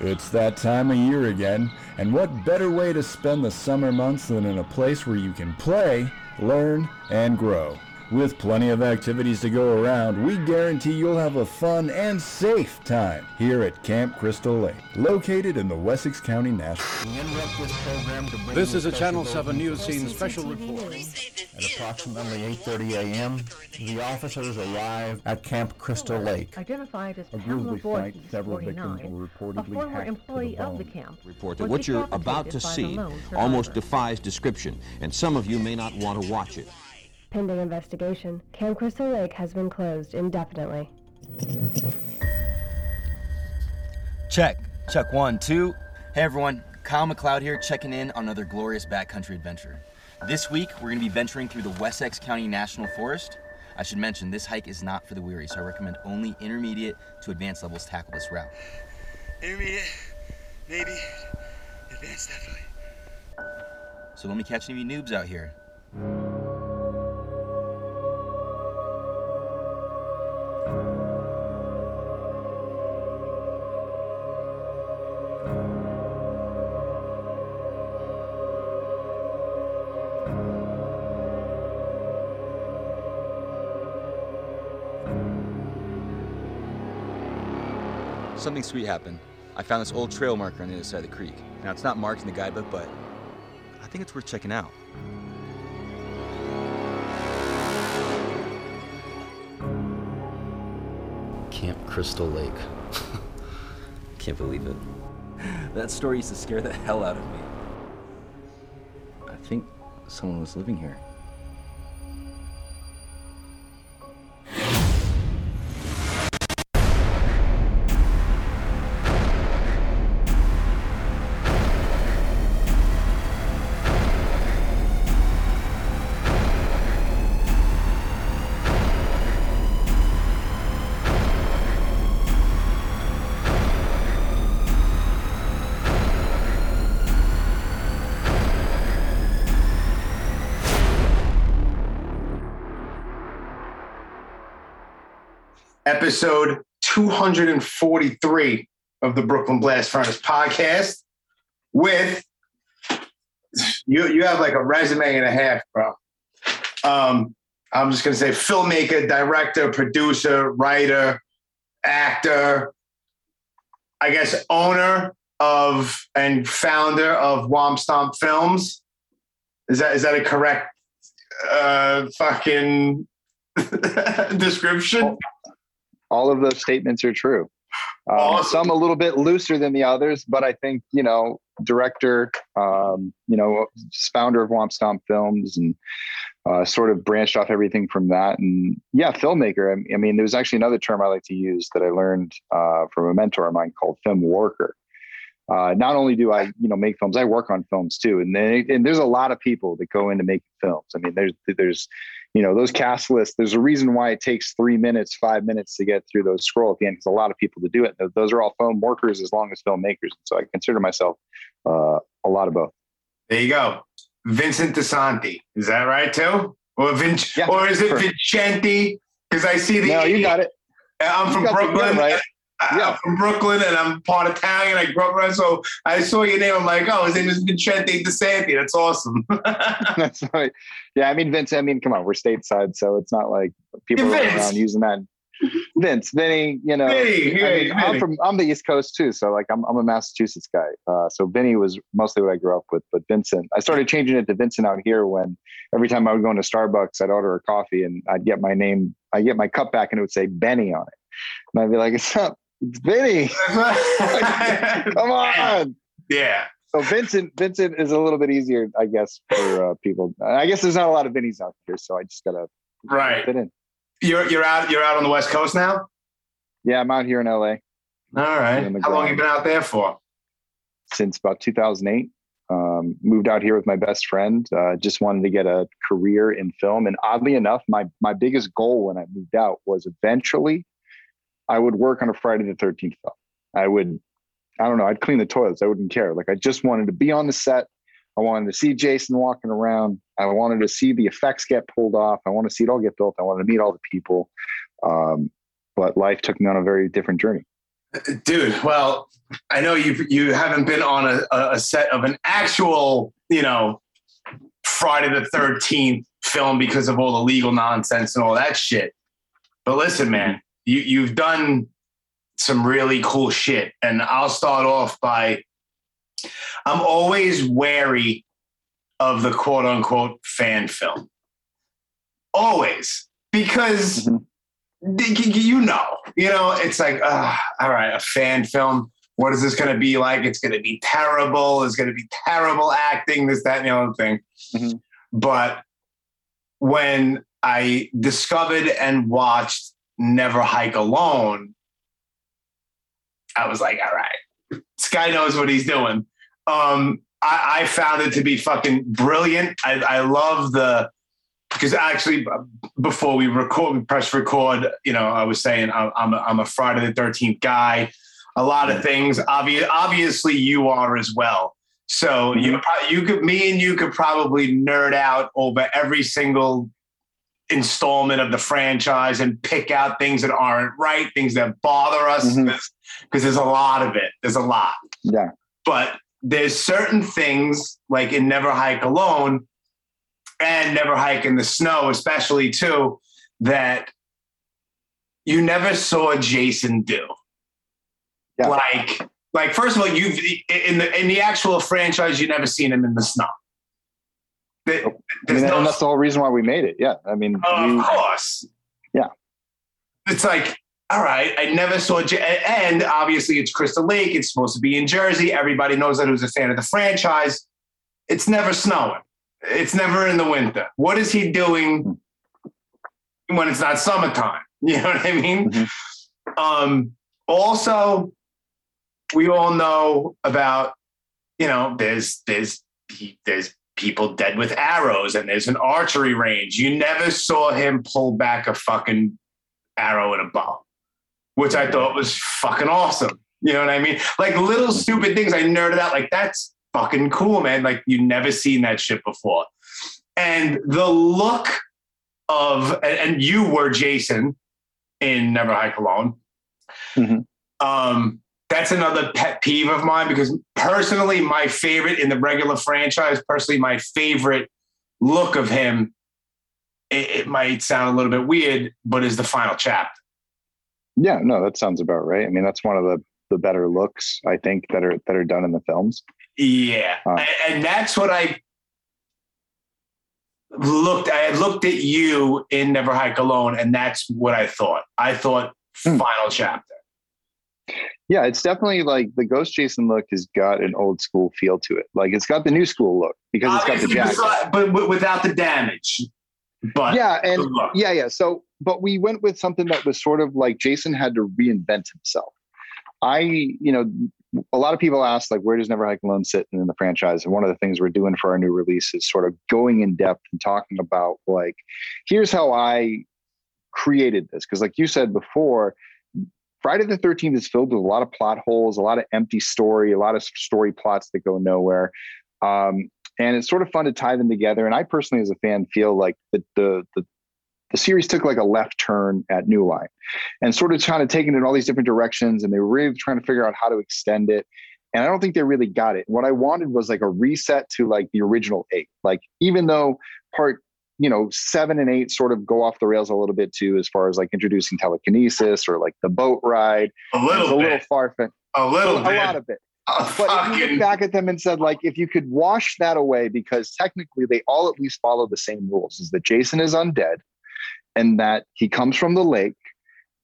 It's that time of year again, and what better way to spend the summer months than in a place where you can play, learn, and grow? With plenty of activities to go around, we guarantee you'll have a fun and safe time here at Camp Crystal Lake, located in the Wessex County National. This is a Channel 7 News Scene special report. At approximately 8:30 a.m., the officers arrived at Camp Crystal Lake. Identified as A Pamela gruesome sight, Voorhees, several victims 49, were a reportedly former hacked to the employee of the camp. report that what you're about to decapitated by the see almost defies description, and some of you may not want to watch it. Pending investigation, Camp Crystal Lake has been closed indefinitely. Check. Check one, two. Hey everyone, Kyle McLeod here, checking in on another glorious backcountry adventure. This week, we're gonna be venturing through the Wessex County National Forest. I should mention, this hike is not for the weary, so I recommend only intermediate to advanced levels tackle this route. Intermediate, maybe. Advanced, definitely. So let me catch any of you noobs out here. Something sweet happened. I found this old trail marker on the other side of the creek. Now, it's not marked in the guidebook, but I think it's worth checking out. Camp Crystal Lake. Can't believe it. That story used to scare the hell out of me. I think someone was living here. Episode 243 of the Brooklyn Blast Furnace podcast with you you have like a resume and a half, bro. Um, I'm just gonna say filmmaker, director, producer, writer, actor, I guess owner of and founder of Womp Stomp Films. Is that is that a correct uh fucking description? All of those statements are true. Um, Awesome. Some a little bit looser than the others, but I think you know, director, um, you know, founder of Womp Stomp Films, and uh, sort of branched off everything from that. And yeah, filmmaker. I, I mean, there's actually another term I like to use that I learned uh, from a mentor of mine called film worker. Uh, not only do I, you know, make films, I work on films too. And then, and there's a lot of people that go into making films. I mean, there's, there's, you know, those cast lists. There's a reason why it takes three minutes, five minutes to get through those scroll at the end, because a lot of people to do it. Those are all film workers as long as filmmakers. So I consider myself uh, a lot of both. There you go. Vincent DiSanti. Is that right too? Or Vince Yeah, or is it. Vincenti? Because I see the No, you got it. I'm You from Brooklyn. right. Yeah. I'm from Brooklyn and I'm part Italian. I grew up around, so I saw your name. I'm like, oh, his name is Vincente DiSanti. That's awesome. That's right. Yeah, I mean, Vince. I mean, come on, we're stateside, so it's not like people Yeah, are around using that. Vince, Vinny, you know, Vinny, I mean, I'm from I'm the East Coast too, so like I'm I'm a Massachusetts guy. Uh, so Vinny was mostly what I grew up with, but Vincent, I started changing it to Vincent out here when every time I would go into Starbucks, I'd order a coffee and I'd get my name, I get my cup back and it would say Benny on it, and I'd be like, it's not, Vinny, come on. yeah. So Vincent, Vincent is a little bit easier, I guess, for uh, people. I guess there's not a lot of Vinnies out here, so I just gotta Right. fit in. You're you're out you're out on the West Coast now? Yeah, I'm out here in LA All right. How long you been out there for? since about 2008. Um, moved out here with my best friend. Uh, just wanted to get a career in film, and oddly enough, my my biggest goal when I moved out was eventually I would work on a Friday the 13th film. I would, I don't know, I'd clean the toilets. I wouldn't care. Like I just wanted to be on the set. I wanted to see Jason walking around. I wanted to see the effects get pulled off. I want to see it all get built. I wanted to meet all the people. Um, but life took me on a very different journey. dude. Well, I know you you haven't been on a, a set of an actual, you know, Friday the Thirteenth film because of all the legal nonsense and all that shit. But listen, man, you you've done some really cool shit, and I'll start off by I'm always wary of the quote unquote fan film. Always. Because you know, you know, it's like, uh, all right, a fan film. What is this going to be like? It's going to be terrible. It's going to be terrible acting, this, that, and the other thing. Mm-hmm. But when I discovered and watched Never Hike Alone, I was like, all right, this guy knows what he's doing. Um, I, I found it to be fucking brilliant. I, I love the because actually before we record, we press record. You know, I was saying I'm I'm a, I'm a Friday the Thirteenth guy. A lot of things. Obvious, obviously, you are as well. So you you could me and you could probably nerd out over every single installment of the franchise and pick out things that aren't right, things that bother us because Mm-hmm. there's a lot of it. There's a lot. Yeah. But there's certain things like in Never Hike Alone and Never Hike in the Snow, especially too, that you never saw Jason do. Yeah. Like, like first of all, you've in the in the actual franchise, you never seen him in the snow. There- I mean, no- and that's the whole reason why we made it. Yeah. I mean, of you- course. Yeah. It's like, all right, I never saw, J- and obviously it's Crystal Lake. It's supposed to be in Jersey. Everybody knows that who's a fan of the franchise. It's never snowing. It's never in the winter. What is he doing when it's not summertime? You know what I mean? Um, also, we all know about, you know, there's there's there's people dead with arrows and there's an archery range. You never saw him pull back a fucking arrow and a bow, which I thought was fucking awesome. You know what I mean? Like little stupid things I nerded out. Like that's fucking cool, man. Like you never seen that shit before. And the look of and, and you were Jason in Never Hike Alone. Mhm. Um, that's another pet peeve of mine because personally, my favorite in the regular franchise, personally, my favorite look of him, it, it might sound a little bit weird, but is the final chapter. yeah, no, that sounds about right. I mean, that's one of the, the better looks I think that are, that are done in the films. Yeah. And, and that's what I looked I looked at you in Never Hike Alone, and that's what I thought. I thought Hmm. final chapter. Yeah, it's definitely like the Ghost Jason look has got an old school feel to it. Like it's got the new school look because it's got the Obviously, jacket. but without the damage. But yeah, and yeah, yeah. So, but we went with something that was sort of like Jason had to reinvent himself. I, you know, a lot of people ask like, where does Never Hike Alone sit in the franchise? And one of the things we're doing for our new release is sort of going in depth and talking about like, here's how I created this. Because, like you said before, Friday the 13th is filled with a lot of plot holes, a lot of empty story, a lot of story plots that go nowhere. Um, and it's sort of fun to tie them together. And I personally, as a fan, feel like the the the, the series took like a left turn at New Line, and sort of kind of take it in all these different directions, and they were really trying to figure out how to extend it. And I don't think they really got it. What I wanted was like a reset to like the original eight. Like even though part you know seven and eight sort of go off the rails a little bit too, as far as like introducing telekinesis or like the boat ride. a little a little far fetched. A little a bit. lot of it. A But if you fucking- look back at them and said, like, if you could wash that away, because technically they all at least follow the same rules, is that Jason is undead and that he comes from the lake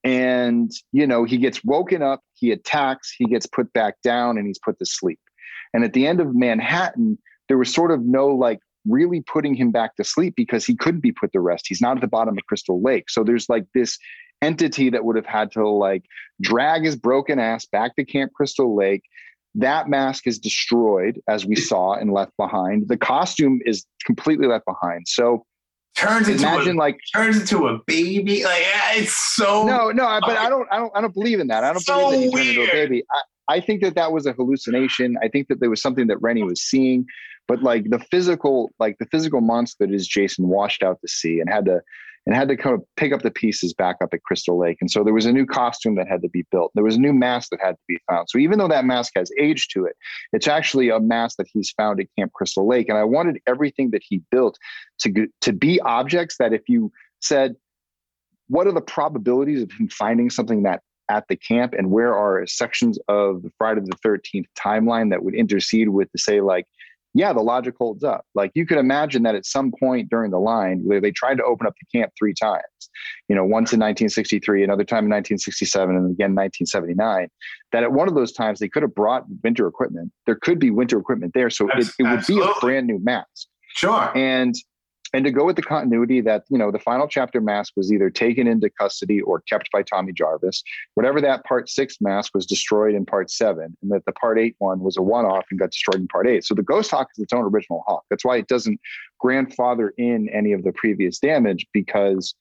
and, you know, he gets woken up, he attacks, he gets put back down, and he's put to sleep. And at the end of Manhattan, there was sort of no like really putting him back to sleep because he couldn't be put to rest. He's not at the bottom of Crystal Lake. So there's like this entity that would have had to like drag his broken ass back to Camp Crystal Lake. That mask is destroyed, as we saw and left behind. The costume is completely left behind. So turns into imagine a, like turns into a baby. Like ah, it's so no, no, but oh, I don't, I don't, I don't believe in that. I don't So believe that he turned into a baby. I, I think that that was a hallucination. I think that there was something that Rennie was seeing, but like the physical, like the physical monster that is Jason washed out to sea and had to and had to kind of pick up the pieces back up at Crystal Lake. And so there was a new costume that had to be built. There was a new mask that had to be found. So even though that mask has age to it, it's actually a mask that he's found at Camp Crystal Lake. And I wanted everything that he built to to be objects that if you said, what are the probabilities of him finding something that at the camp and where are sections of the Friday the 13th timeline that would intercede with to say like yeah, the logic holds up. Like you could imagine that at some point during the line where they tried to open up the camp three times, you know, once in 1963, another time in 1967, and again 1979, that at one of those times they could have brought winter equipment. There could be winter equipment there. So it, it would be a brand new mask. Sure. And and to go with the continuity that you know the final chapter mask was either taken into custody or kept by tommy jarvis whatever that part six mask was destroyed in part seven and that the part eight one was a one-off and got destroyed in part eight so the ghost hawk is its own original hawk that's why it doesn't grandfather in any of the previous damage because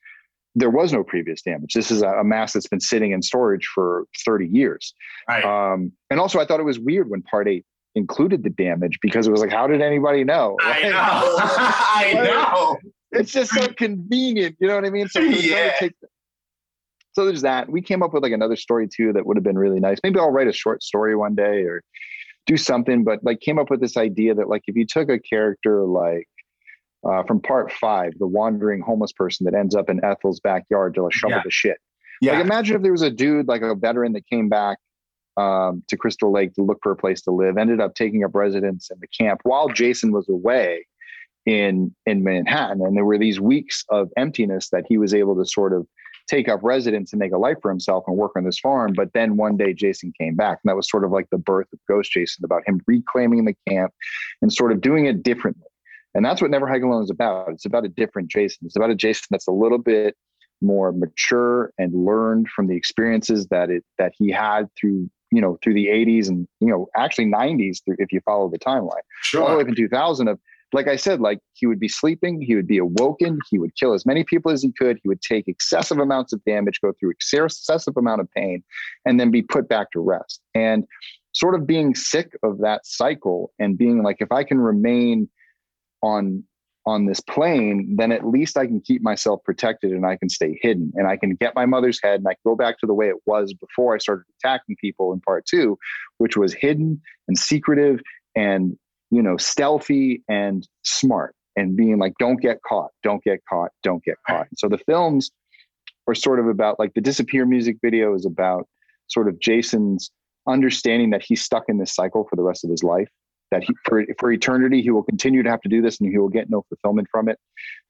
there was no previous damage. This is a, mask that's been sitting in storage for 30 years. Right. Um, and also, I thought it was weird when part eight included the damage because it was like, how did anybody know? I know. I know. It's just so convenient. You know what I mean? So, yeah. so there's that. We came up with like another story too that would have been really nice. Maybe I'll write a short story one day or do something, but like came up with this idea that like if you took a character like uh, from part five, the wandering homeless person that ends up in Ethel's backyard to like shovel yeah. the shit. Yeah. Like imagine if there was a dude like a veteran that came back um, to Crystal Lake to look for a place to live. Ended up taking up residence in the camp while Jason was away in in Manhattan, and there were these weeks of emptiness that he was able to sort of take up residence and make a life for himself and work on this farm. But then one day Jason came back, and that was sort of like the birth of Ghost Jason, about him reclaiming the camp and sort of doing it differently. And that's what Never Hike Alone is about. It's about a different Jason. It's about a Jason that's a little bit more mature and learned from the experiences that it that he had through you know through the 80s and you know actually 90s if you follow the timeline sure. all the way up in 2000 of like i said like he would be sleeping he would be awoken he would kill as many people as he could he would take excessive amounts of damage go through excessive amount of pain and then be put back to rest and sort of being sick of that cycle and being like if i can remain on on this plane, then at least I can keep myself protected and I can stay hidden and I can get my mother's head and I can go back to the way it was before I started attacking people in part two, which was hidden and secretive and, you know, stealthy and smart and being like, don't get caught, don't get caught, don't get caught. So the films are sort of about like the disappear music video is about sort of Jason's understanding that he's stuck in this cycle for the rest of his life that he, for, for eternity he will continue to have to do this and he will get no fulfillment from it.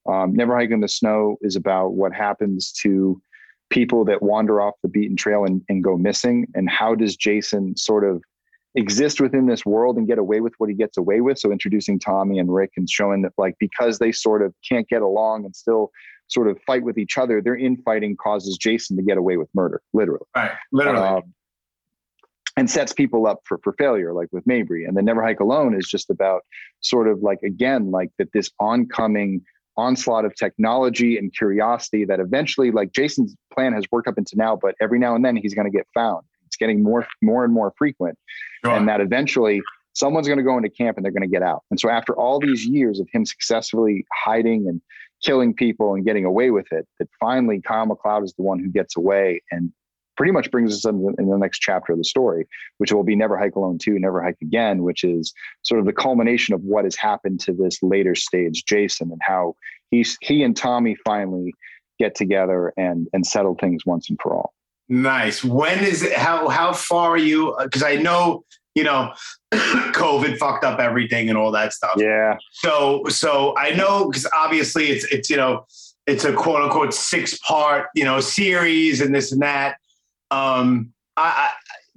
Um, never hike in the snow is about what happens to people that wander off the beaten trail and, and go missing. And how does jason sort of exist within this world and get away with what he gets away with? So introducing tommy and rick and showing that like because they sort of can't get along and still sort of fight with each other their infighting causes jason to get away with murder literally. Right literally. Um, and sets people up for, for failure, like with Mabry. And then Never Hike Alone is just about sort of like, again, like that this oncoming onslaught of technology and curiosity that eventually, like Jason's plan has worked up into now, but every now and then he's going to get found. It's getting more, more and more frequent. Sure. And that eventually someone's going to go into camp and they're going to get out. And so after all these years of him successfully hiding and killing people and getting away with it, that finally Kyle MacLeod is the one who gets away and pretty much brings us in the, in the next chapter of the story, which will be Never Hike Alone 2, Never Hike Again, which is sort of the culmination of what has happened to this later stage Jason and how he's he and Tommy finally get together and and settle things once and for all. Nice. When is it? How how far are you? Uh, because I know you know COVID fucked up everything and all that stuff. Yeah. So so I know because obviously it's it's you know it's a quote unquote six part you know series and this and that. Um, I, I,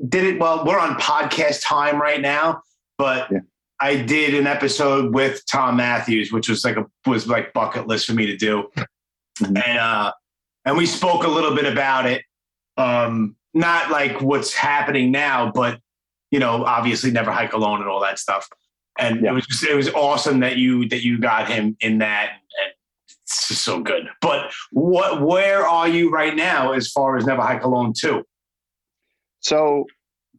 did it. Well, we're on podcast time right now, but yeah. I did an episode with Thom Mathews, which was like a was like bucket list for me to do, mm-hmm. and uh, and we spoke a little bit about it. Um, not like what's happening now, but you know, obviously, never hike alone and all that stuff. And yeah. it was just, it was awesome that you that you got him in that, and it's so good. But what where are you right now as far as Never Hike Alone 2? So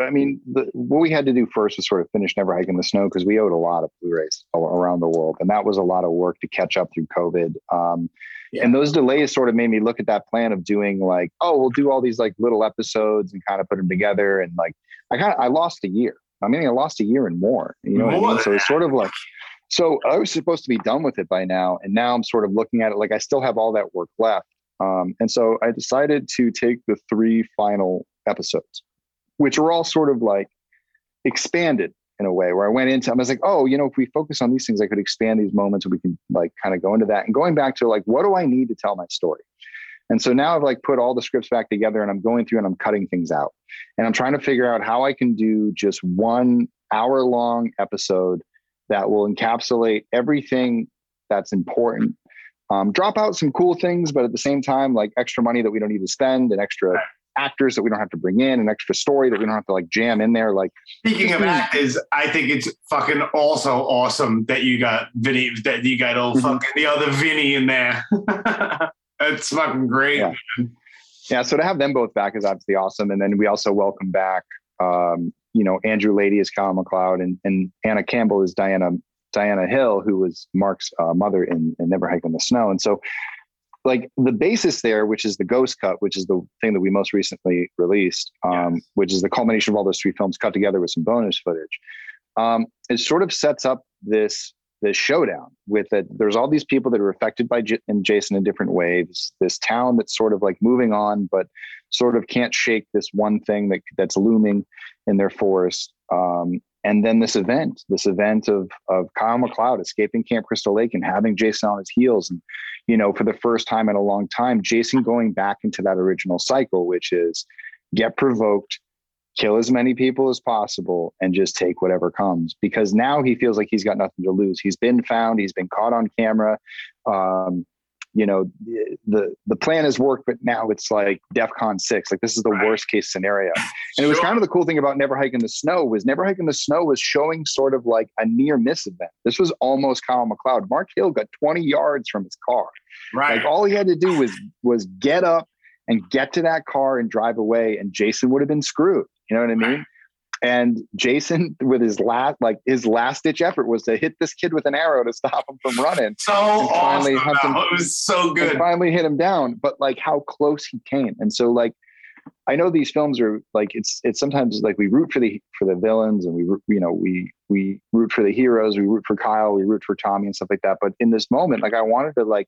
I mean, the, what we had to do first was sort of finish Never Hike in the Snow because we owed a lot of Blu-rays around the world, and that was a lot of work to catch up through COVID. Um, yeah. And those delays sort of made me look at that plan of doing like, oh, we'll do all these like little episodes and kind of put them together. And like, I kind of I lost a year. I mean, I lost a year and more. You know more what I mean? So it's sort of like, so I was supposed to be done with it by now, and now I'm sort of looking at it like I still have all that work left. Um, and so I decided to take the three final episodes, which are all sort of like expanded in a way where I went into, I was like, oh, you know, if we focus on these things, I could expand these moments and we can like kind of go into that and going back to like, what do I need to tell my story? And so now I've like put all the scripts back together and I'm going through and I'm cutting things out and I'm trying to figure out how I can do just one hour long episode that will encapsulate everything that's important. Um, drop out some cool things, but at the same time, like extra money that we don't need to spend and extra actors that we don't have to bring in, an extra story that we don't have to like jam in there. Like speaking of actors, I think it's fucking also awesome that you got Vinny, that you got old mm-hmm. fucking the other Vinny in there. That's fucking great. Yeah. yeah. So to have them both back is obviously awesome. And then we also welcome back, um, you know, Andrew Leighty is Kyle McLeod, and, and Anna Campbell is Diana Diana Hill, who was Mark's uh, mother in, in Never Hike in the Snow. And so like the basis there, which is the Ghost Cut, which is the thing that we most recently released, um, yes. which is the culmination of all those three films cut together with some bonus footage. Um, it sort of sets up this this showdown with it. There's all these people that are affected by J- and Jason in different ways. This town that's sort of like moving on, but sort of can't shake this one thing that that's looming in their forest. Um, and then this event, this event of of Kyle McLeod escaping Camp Crystal Lake and having Jason on his heels, and you know, for the first time in a long time, Jason going back into that original cycle, which is get provoked, kill as many people as possible, and just take whatever comes. Because now he feels like he's got nothing to lose. He's been found. He's been caught on camera. Um, you know the the plan has worked but now it's like defcon 6 like this is the right. worst case scenario and sure. it was kind of the cool thing about never hike in the snow was never hike in the snow was showing sort of like a near miss event this was almost kyle macleod mark hill got 20 yards from his car right like all he had to do was was get up and get to that car and drive away and jason would have been screwed you know what i mean. And Jason, with his last, like his last ditch effort, was to hit this kid with an arrow to stop him from running. So finally, awesome! Him, it was so good. Finally hit him down, but like how close he came. And so, like, I know these films are like it's it's sometimes like we root for the for the villains and we you know we we root for the heroes, we root for Kyle, we root for Tommy and stuff like that. But in this moment, like I wanted to like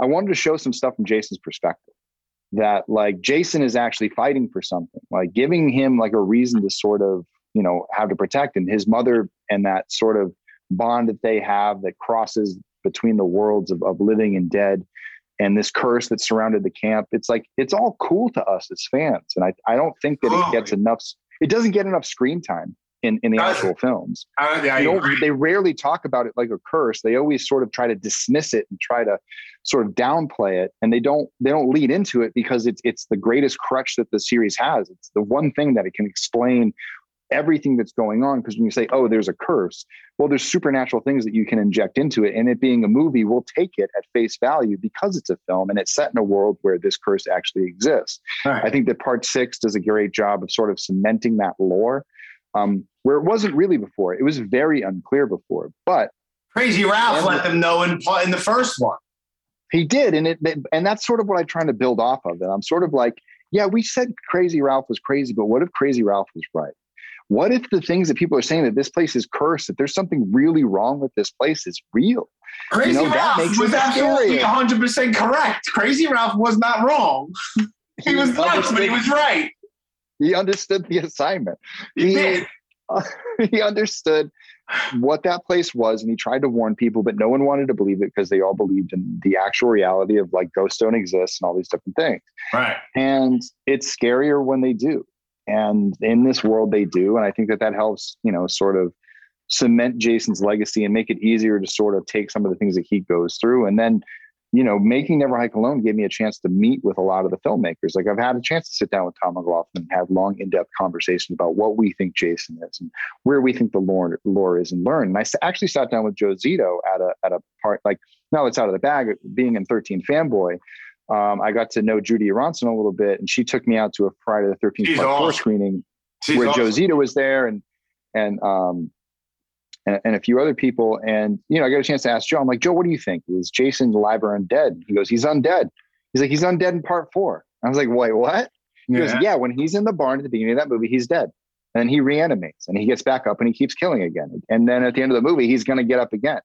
I wanted to show some stuff from Jason's perspective that like Jason is actually fighting for something, like giving him like a reason to sort of, you know, have to protect him. His mother and that sort of bond that they have that crosses between the worlds of, of living and dead and this curse that surrounded the camp. It's like it's all cool to us as fans. And I, I don't think that it gets enough it doesn't get enough screen time in, in the actual films. I, you know, they rarely talk about it like a curse. They always sort of try to dismiss it and try to sort of downplay it, and they don't they don't lead into it because it's it's the greatest crutch that the series has. It's the one thing that it can explain everything that's going on. Because when you say, "Oh, there's a curse," well, there's supernatural things that you can inject into it, and it being a movie, we'll take it at face value because it's a film and it's set in a world where this curse actually exists. Right. I think that Part Six does a great job of sort of cementing that lore um, where it wasn't really before. It was very unclear before, but Crazy Ralph let them know in in the first one. He did, and it and that's sort of what I'm trying to build off of. And I'm sort of like, yeah, we said Crazy Ralph was crazy, but what if Crazy Ralph was right? What if the things that people are saying that this place is cursed, that there's something really wrong with this place is real? Crazy you know, Ralph was absolutely 100% correct. Crazy Ralph was not wrong. he, he was nuts, but he was right. He understood the assignment. He, he, uh, he understood what that place was and he tried to warn people but no one wanted to believe it because they all believed in the actual reality of like ghosts don't exist and all these different things. Right. And it's scarier when they do. And in this world they do and i think that that helps you know sort of cement jason's legacy and make it easier to sort of take some of the things that he goes through. And then you know, making Never Hike Alone gave me a chance to meet with a lot of the filmmakers. Like I've had a chance to sit down with Tom McLoughlin and have long, in-depth conversations about what we think Jason is and where we think the lore, lore is and learn. And I actually sat down with Joe Zito at a at a part like now it's out of the bag. Being in 13 fanboy, um, I got to know Judie Aronson a little bit, and she took me out to a Friday the 13th part awesome. four screening. She's where awesome. Joe Zito was there and and um and, and a few other people. And you know, I got a chance to ask Joe. I'm like, Joe, what do you think? Is Jason alive or undead? He goes, he's undead. He's like, he's undead in part four. I was like, wait, what? He goes, Yeah. yeah. When he's in the barn at the beginning of that movie, he's dead. And he reanimates and he gets back up and he keeps killing again. And then at the end of the movie, he's going to get up again.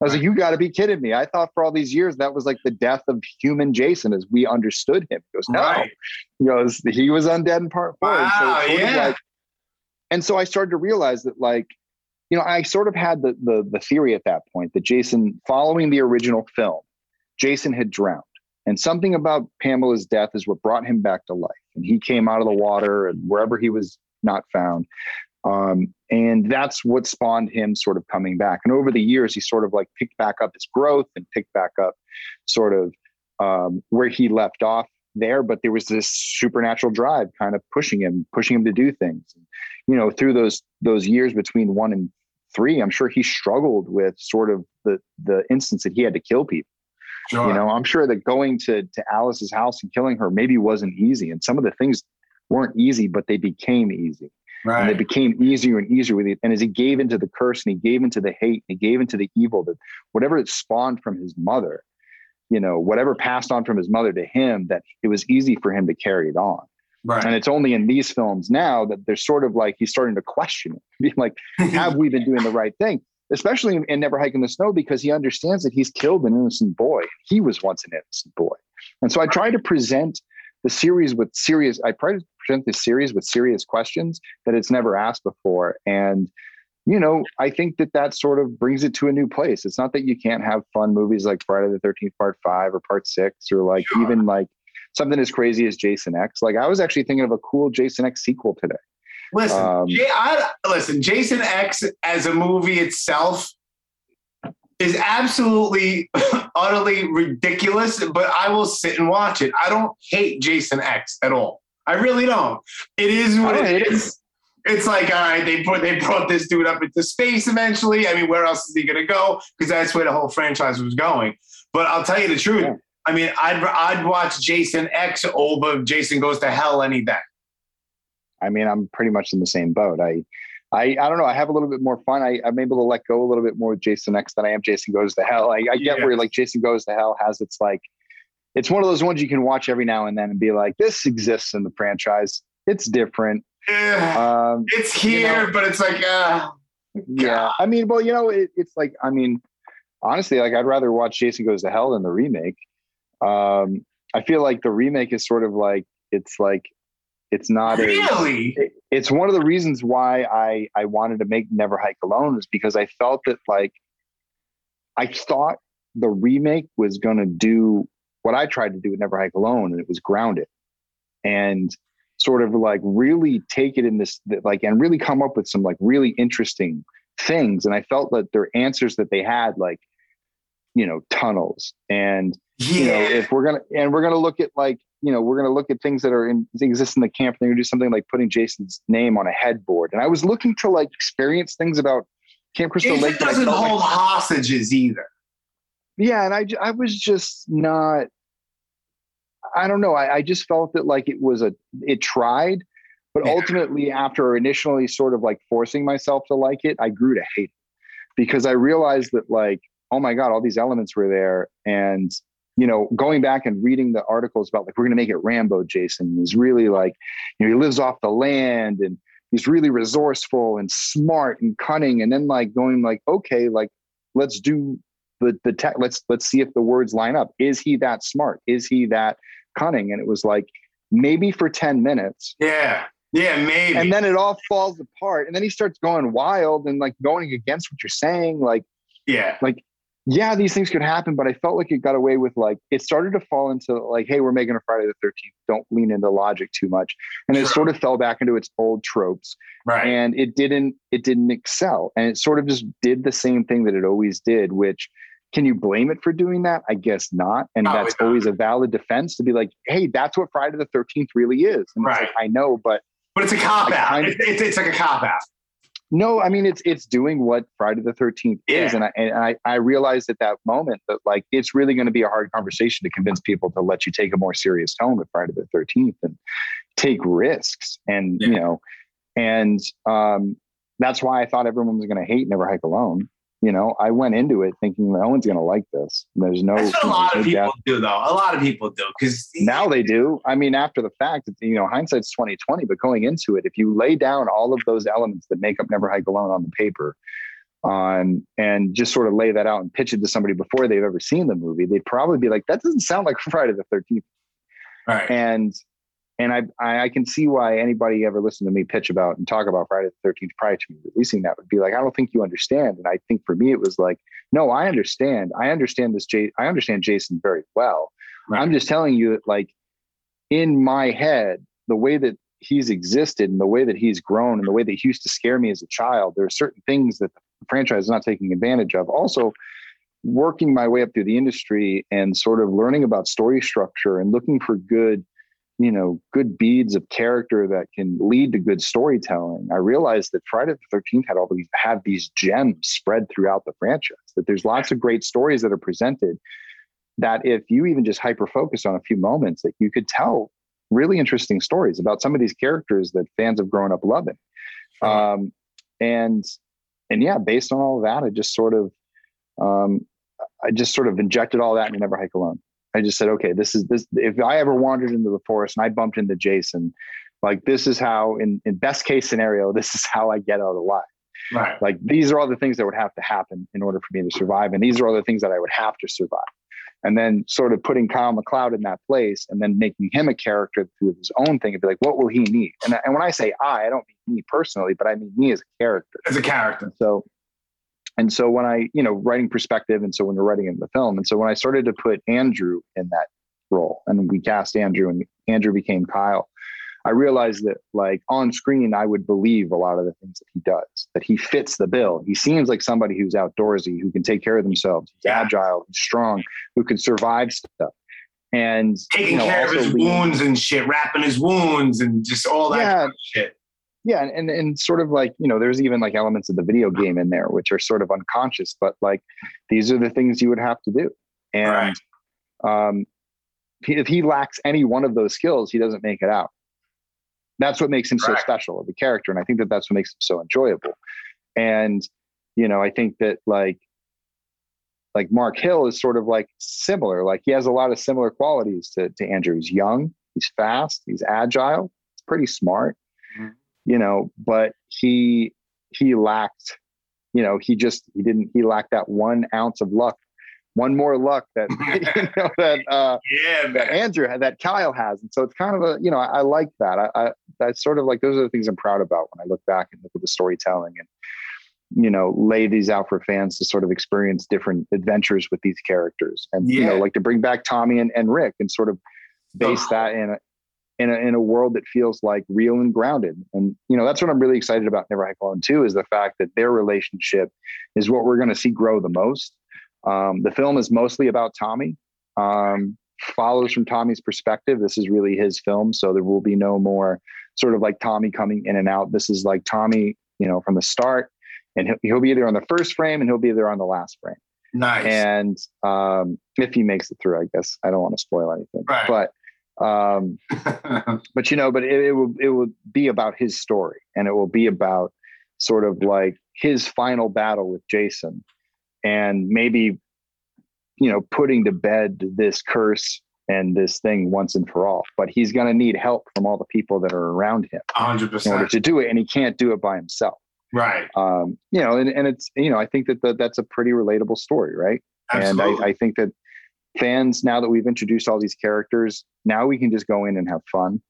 I was like, you got to be kidding me. I thought for all these years that was like the death of human Jason as we understood him. He goes, no. Right. He goes, he was undead in part four. And so Wow, of yeah. like- and so I started to realize that, like, you know, I sort of had the, the the theory at that point that Jason, following the original film, Jason had drowned, and something about Pamela's death is what brought him back to life, and he came out of the water and wherever he was not found, um, and that's what spawned him sort of coming back. And over the years, he sort of like picked back up his growth and picked back up sort of um, where he left off there, but there was this supernatural drive kind of pushing him, pushing him to do things. You know, through those those years between one and three, I'm sure he struggled with sort of the the instance that he had to kill people. Sure. You know, I'm sure that going to to Alice's house and killing her maybe wasn't easy, and some of the things weren't easy, but they became easy. And they became easier and easier with it. And as he gave into the curse and he gave into the hate, and he gave into the evil that whatever it spawned from his mother, you know, whatever passed on from his mother to him, that it was easy for him to carry it on. Right. And it's only in these films now that they're sort of like he's starting to question it, being like, have we been doing the right thing? Especially in, in Never Hike in the Snow, because he understands that he's killed an innocent boy. He was once an innocent boy. And so I try to present the series with serious, I try to present this series with serious questions that it's never asked before. And, you know, I think that that sort of brings it to a new place. It's not that you can't have fun movies like Friday the 13th, part five or part six, or like Sure. even like something as crazy as Jason X. Like I was actually thinking of a cool Jason X sequel today. Listen, Um, J- I, listen, Jason X as a movie itself is absolutely utterly ridiculous, but I will sit and watch it. I don't hate Jason X at all. I really don't. It is what it it. is. It's like, all right, they put they brought this dude up into space eventually. I mean, where else is he gonna go? Because that's where the whole franchise was going. But I'll tell you the truth. Yeah. I mean, I'd I'd watch Jason X over Jason Goes to Hell any day. I mean, I'm pretty much in the same boat. I, I, I don't know. I have a little bit more fun. I, I'm able to let go a little bit more with Jason X than I am Jason Goes to Hell. I, I get Yeah. where like Jason Goes to Hell has its like, it's one of those ones you can watch every now and then and be like, this exists in the franchise. It's different. Um, it's you here, know- but it's like, uh, yeah. I mean, well, you know, it, it's like, I mean, honestly, like I'd rather watch Jason Goes to Hell than the remake. Um, I feel like the remake is sort of like, it's like, it's not a, really? it- it's one of the reasons why I I wanted to make Never Hike Alone is because I felt that like I thought the remake was going to do what I tried to do with Never Hike Alone, and it was grounded and sort of like really take it in this like and really come up with some like really interesting things. And I felt that their answers that they had like you know tunnels and you know if we're gonna and we're gonna look at like you know we're gonna look at things that are in exist in the camp they're gonna do something like putting jason's name on a headboard and i was looking to like experience things about camp crystal Jason lake doesn't felt like- hold hostages either. yeah and I, I was just not i don't know I, I just felt that like it was a it tried but Yeah. ultimately after initially sort of like forcing myself to like it i grew to hate it because i realized that like oh my god all these elements were there and you know going back and reading the articles about like we're going to make it rambo jason is really like you know he lives off the land and he's really resourceful and smart and cunning and then like going like okay like let's do the the tech let's let's see if the words line up is he that smart is he that cunning and it was like maybe for 10 minutes Yeah. Yeah, maybe. and then it all falls apart and then he starts going wild and like going against what you're saying like yeah. like yeah these things could happen but i felt like it got away with like it started to fall into like hey we're making a friday the 13th don't lean into logic too much and it sort of fell back into its old tropes Right. and it didn't it didn't excel and it sort of just did the same thing that it always did which can you blame it for doing that i guess not and that's always a valid defense to be like hey that's what friday the 13th really is and it's Right. like, i know but but it's a cop out. kind of- It's, it's, it's like a cop out. No i mean it's it's doing what friday the 13th is and i and I, I realized at that moment that like it's really going to be a hard conversation to convince people to let you take a more serious tone with friday the 13th and take risks and you know and um, that's why I thought everyone was going to hate Never Hike Alone. You know, I went into it thinking no one's going to like this. There's no. That's what a lot of people do, though. A lot of people do because now they do. I mean, after the fact, you know, hindsight's twenty twenty. But going into it, if you lay down all of those elements that make up Never Hike Alone on the paper, on and just sort of lay that out and pitch it to somebody before they've ever seen the movie, they'd probably be like, "That doesn't sound like Friday the 13th. Right. And and I I can see why anybody ever listened to me pitch about and talk about Friday the 13th prior to me releasing that would be like, I don't think you understand. And I think for me it was like, no, I understand. I understand this. J- I understand Jason very well. Right. I'm just telling you that like in my head, the way that he's existed and the way that he's grown and the way that he used to scare me as a child, there are certain things that the franchise is not taking advantage of. Also, working my way up through the industry and sort of learning about story structure and looking for good you know good beads of character that can lead to good storytelling i realized that friday the 13th had all these have these gems spread throughout the franchise that there's lots of great stories that are presented that if you even just hyper focus on a few moments that you could tell really interesting stories about some of these characters that fans have grown up loving. Um, and and yeah based on all of that i just sort of um, i just sort of injected all that into never hike alone I just said, okay, this is this. If I ever wandered into the forest and I bumped into Jason, like this is how, in, in best case scenario, this is how I get out alive. Right. Like these are all the things that would have to happen in order for me to survive, and these are all the things that I would have to survive. And then sort of putting Kyle MacLeod in that place, and then making him a character through his own thing, and be like, what will he need? And, and when I say I, I don't mean me personally, but I mean me as a character. As a character. So and so when I, you know, writing perspective, and so when you're writing in the film, and so when I started to put Andrew in that role, and we cast Andrew, and Andrew became Kyle, I realized that like on screen, I would believe a lot of the things that he does, that he fits the bill. He seems like somebody who's outdoorsy, who can take care of themselves, yeah. agile, strong, who can survive stuff. And taking you know, care of his wounds and shit, wrapping his wounds and just all that yeah. kind of shit yeah and and sort of like you know there's even like elements of the video game in there which are sort of unconscious but like these are the things you would have to do and right. um if he lacks any one of those skills he doesn't make it out that's what makes him right. so special of a character and i think that that's what makes him so enjoyable and you know i think that like like mark hill is sort of like similar like he has a lot of similar qualities to, to andrew he's young he's fast he's agile he's pretty smart you know, but he he lacked, you know, he just he didn't he lacked that one ounce of luck, one more luck that you know that uh yeah that Andrew had that Kyle has. And so it's kind of a, you know, I, I like that. I, I that's sort of like those are the things I'm proud about when I look back and look at the storytelling and you know lay these out for fans to sort of experience different adventures with these characters and yeah. you know like to bring back tommy and, and rick and sort of base oh. that in in a, in a world that feels like real and grounded. And, you know, that's what I'm really excited about Never Hike Alone too, is the fact that their relationship is what we're going to see grow the most. Um, the film is mostly about Tommy, um, follows from Tommy's perspective. This is really his film. So there will be no more sort of like Tommy coming in and out. This is like Tommy, you know, from the start and he'll, he'll be there on the first frame and he'll be there on the last frame. Nice. And um, if he makes it through, I guess I don't want to spoil anything, right. but um, but you know, but it, it will it will be about his story, and it will be about sort of like his final battle with Jason, and maybe you know putting to bed this curse and this thing once and for all. But he's going to need help from all the people that are around him, hundred percent, in order to do it, and he can't do it by himself. Right. Um, you know, and, and it's you know, I think that the, that's a pretty relatable story, right? Absolutely. And I, I think that fans now that we've introduced all these characters now we can just go in and have fun.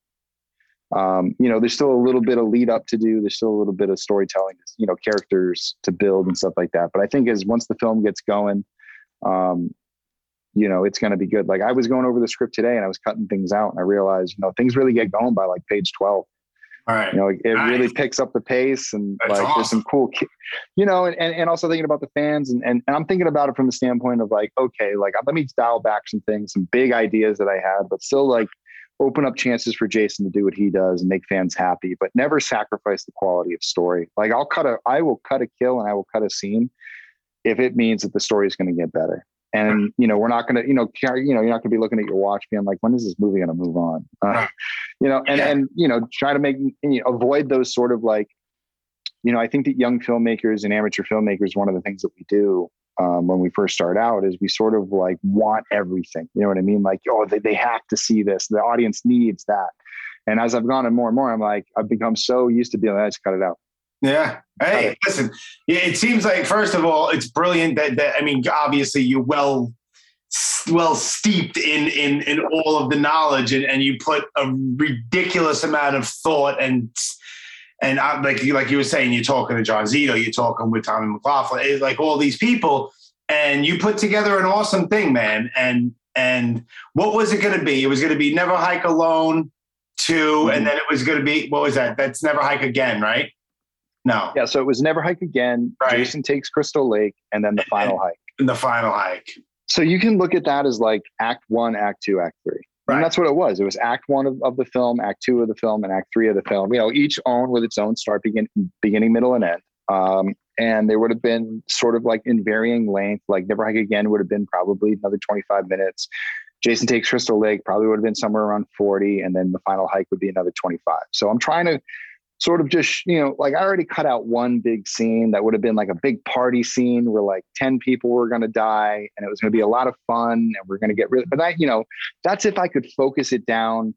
Um, you know there's still a little bit of lead up to do there's still a little bit of storytelling you know characters to build and stuff like that. But i think as once the film gets going um, you know it's going to be good. Like i was going over the script today and i was cutting things out and i realized you know things really get going by like page 12 all right. You know, it nice. really picks up the pace and That's like awesome. there's some cool, you know, and, and, and also thinking about the fans and, and, and I'm thinking about it from the standpoint of like, okay, like let me dial back some things, some big ideas that I had, but still like open up chances for Jason to do what he does and make fans happy, but never sacrifice the quality of story. Like I'll cut a, I will cut a kill and I will cut a scene if it means that the story is going to get better. And you know, we're not going to, you know, you know, you're not going to be looking at your watch being like, when is this movie going to move on? Uh, you know, and, Yeah. and, you know, try to make, you know, avoid those sort of like, you know, I think that young filmmakers and amateur filmmakers, one of the things that we do um, when we first start out is we sort of like want everything. You know what I mean? Like, oh, they, they have to see this. The audience needs that. And as I've gone on more and more, I'm like, I've become so used to being like, let's cut it out. Yeah. Hey, listen. yeah, It seems like first of all, it's brilliant that, that I mean, obviously you're well well steeped in in in all of the knowledge, and, and you put a ridiculous amount of thought and and I, like you like you were saying, you're talking to John Zito, you're talking with Tommy McLoughlin, it's like all these people, and you put together an awesome thing, man. And and what was it going to be? It was going to be Never Hike Alone two, mm-hmm. and then it was going to be what was that? That's Never Hike Again, right? No. Yeah. So it was Never Hike Again. Right. Jason takes Crystal Lake and then the final hike. The final hike. So you can look at that as like act one, act two, act three. Right. And that's what it was. It was act one of, of the film, act two of the film, and act three of the film. You know, each own with its own start, begin, beginning, middle, and end. Um, and they would have been sort of like in varying length. Like Never Hike Again would have been probably another 25 minutes. Jason Takes Crystal Lake probably would have been somewhere around 40. And then the final hike would be another 25. So I'm trying to sort of just, you know, like I already cut out one big scene that would have been like a big party scene where like 10 people were going to die and it was going to be a lot of fun and we're going to get rid of, but I, you know, that's if I could focus it down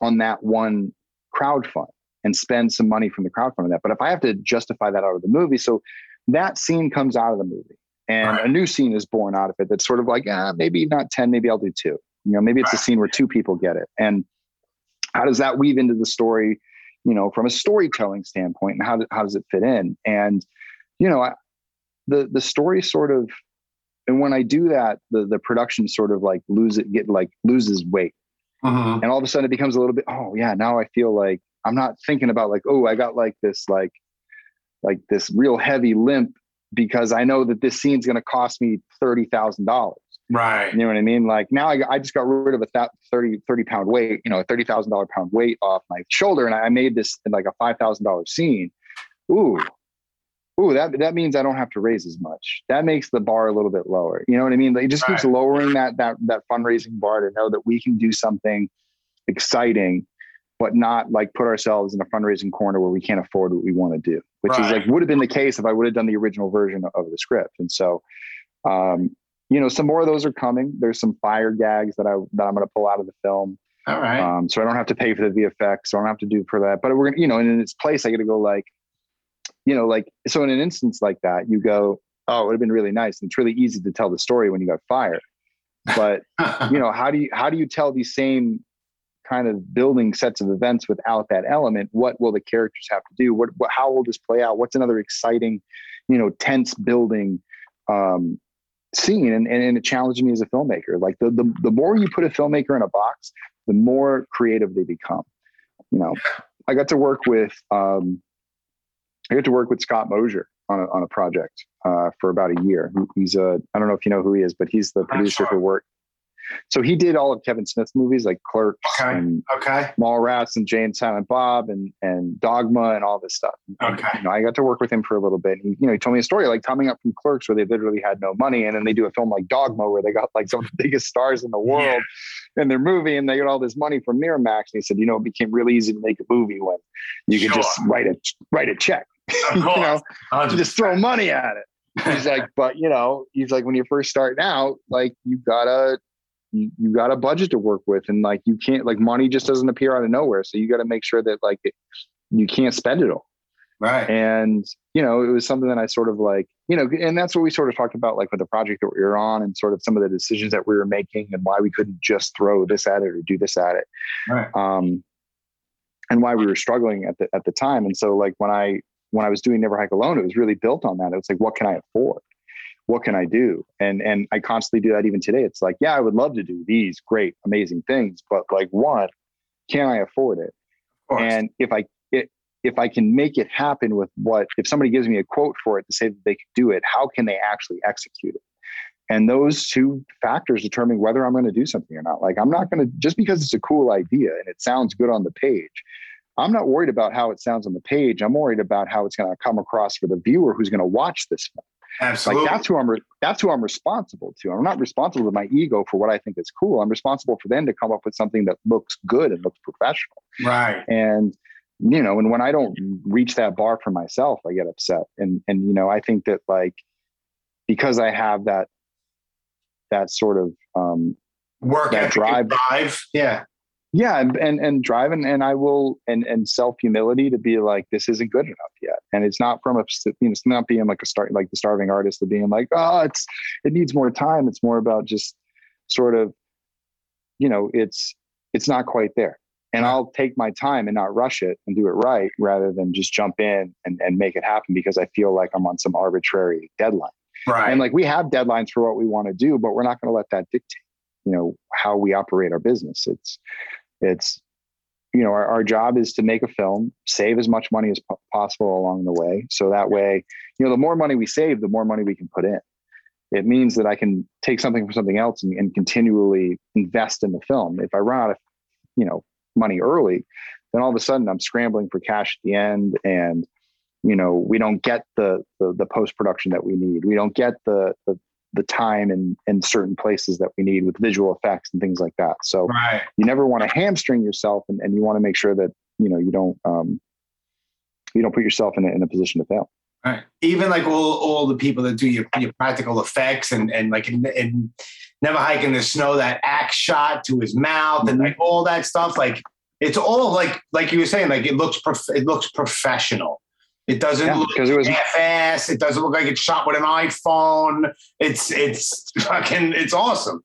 on that one crowd fund and spend some money from the crowd fund on that. But if I have to justify that out of the movie, so that scene comes out of the movie and Right. a new scene is born out of it that's sort of like, ah, maybe not 10, maybe I'll do two. You know, maybe it's a scene where two people get it. And how does that weave into the story, you know, from a storytelling standpoint and how, do- how does it fit in? And, you know, I, the, the story sort of, and when I do that, the, the production sort of like lose it, get like loses weight. Mhm. And all of a sudden it becomes a little bit, oh yeah, now I feel like I'm not thinking about like, oh, I got like this, like, like this real heavy limp because I know that this scene's going to cost me $30,000. Right. You know what I mean? Like now I, I just got rid of a thou- 30, 30 pound weight, you know, a $30,000 pound weight off my shoulder. And I made this like a $5,000 scene. Ooh, ooh, that, that means I don't have to raise as much. That makes the bar a little bit lower. You know what I mean? Like, It just keeps lowering that, that, that fundraising bar to know that we can do something exciting, but not like put ourselves in a fundraising corner where we can't afford what we want to do, which is like, would have been the case if I would have done the original version of the script. And so, um, you know, some more of those are coming. There's some fire gags that I that I'm going to pull out of the film, All right. um, so I don't have to pay for the VFX. So I don't have to do for that. But we're gonna, you know, and in its place, I got to go like, you know, like so in an instance like that, you go, oh, it would have been really nice. And it's really easy to tell the story when you got fire. But you know, how do you how do you tell these same kind of building sets of events without that element? What will the characters have to do? What, what how will this play out? What's another exciting, you know, tense building um, scene? And, and and it challenged me as a filmmaker. Like the, the the more you put a filmmaker in a box, the more creative they become. You know, I got to work with um, I got to work with Scott Mosier on a, on a project uh, for about a year. He's a I don't know if you know who he is, but he's the producer sure. for work. So he did all of Kevin Smith's movies like Clerks Okay. and Okay. Mallrats and Jay and Silent Bob and and Dogma and all this stuff. Okay. You know, I got to work with him for a little bit. He, you know, he told me a story like coming up from Clerks where they literally had no money, and then they do a film like Dogma where they got like some of the biggest stars in the world in their movie, and they got all this money from Miramax. And he said, you know, it became really easy to make a movie when you could just write a write a check. You know, 100%. just throw money at it. He's like, but you know, he's like, when you're first starting out, like you gotta, you, you got a budget to work with, and like you can't, like money just doesn't appear out of nowhere. So you got to make sure that like it, you can't spend it all. Right. And you know, it was something that I sort of like, you know, and that's what we sort of talked about, like with the project that we were on, and sort of some of the decisions that we were making, and why we couldn't just throw this at it or do this at it Right. um, and why we were struggling at the at the time. And so, like when I when I was doing Never Hike Alone, it was really built on that. It was like, what can I afford? What can I do? And and I constantly do that even today. It's like, yeah, I would love to do these great, amazing things, but like, one, can I afford it? And if I it, if I can make it happen with what if somebody gives me a quote for it to say that they could do it, how can they actually execute it? And those two factors determine whether I'm going to do something or not. Like I'm not going to just because it's a cool idea and it sounds good on the page. I'm not worried about how it sounds on the page. I'm worried about how it's going to come across for the viewer who's going to watch this film. Absolutely. Like that's who I'm. Re- that's who I'm responsible to. I'm not responsible to my ego for what I think is cool. I'm responsible for them to come up with something that looks good and looks professional. Right. And you know, and when I don't reach that bar for myself, I get upset. And and you know, I think that like because I have that that sort of um Work that drive. drive. Yeah. Yeah and and, and drive and, and i will and and self humility to be like this isn't good enough yet. And it's not from a you know, it's not being like a start like the starving artist of being like oh it's it needs more time. It's more about just sort of you know it's it's not quite there. And i'll take my time and not rush it and do it right rather than just jump in and, and make it happen because i feel like i'm on some arbitrary deadline. Right. and like we have deadlines for what we want to do but we're not going to let that dictate you know how we operate our business. It's it's you know our, our job is to make a film save as much money as po- possible along the way. So that way you know the more money we save the more money we can put in. It means that i can take something from something else and, and continually invest in the film. If i run out of you know money early then all of a sudden i'm scrambling for cash at the end and you know we don't get the the, the post production that we need. We don't get the, the the time in in certain places that we need with visual effects and things like that so Right. you never want to hamstring yourself and, and you want to make sure that you know you don't um you don't put yourself in a, in a position to fail Right. Even like all, all the people that do your, your practical effects and, and like in, in Never Hike in the Snow, that axe shot to his mouth and like all that stuff. Like it's all like, like you were saying, like it looks, prof- it looks professional. It doesn't Yeah, look because it was- half-ass. It doesn't look like it's shot with an iPhone. It's, it's fucking, it's awesome.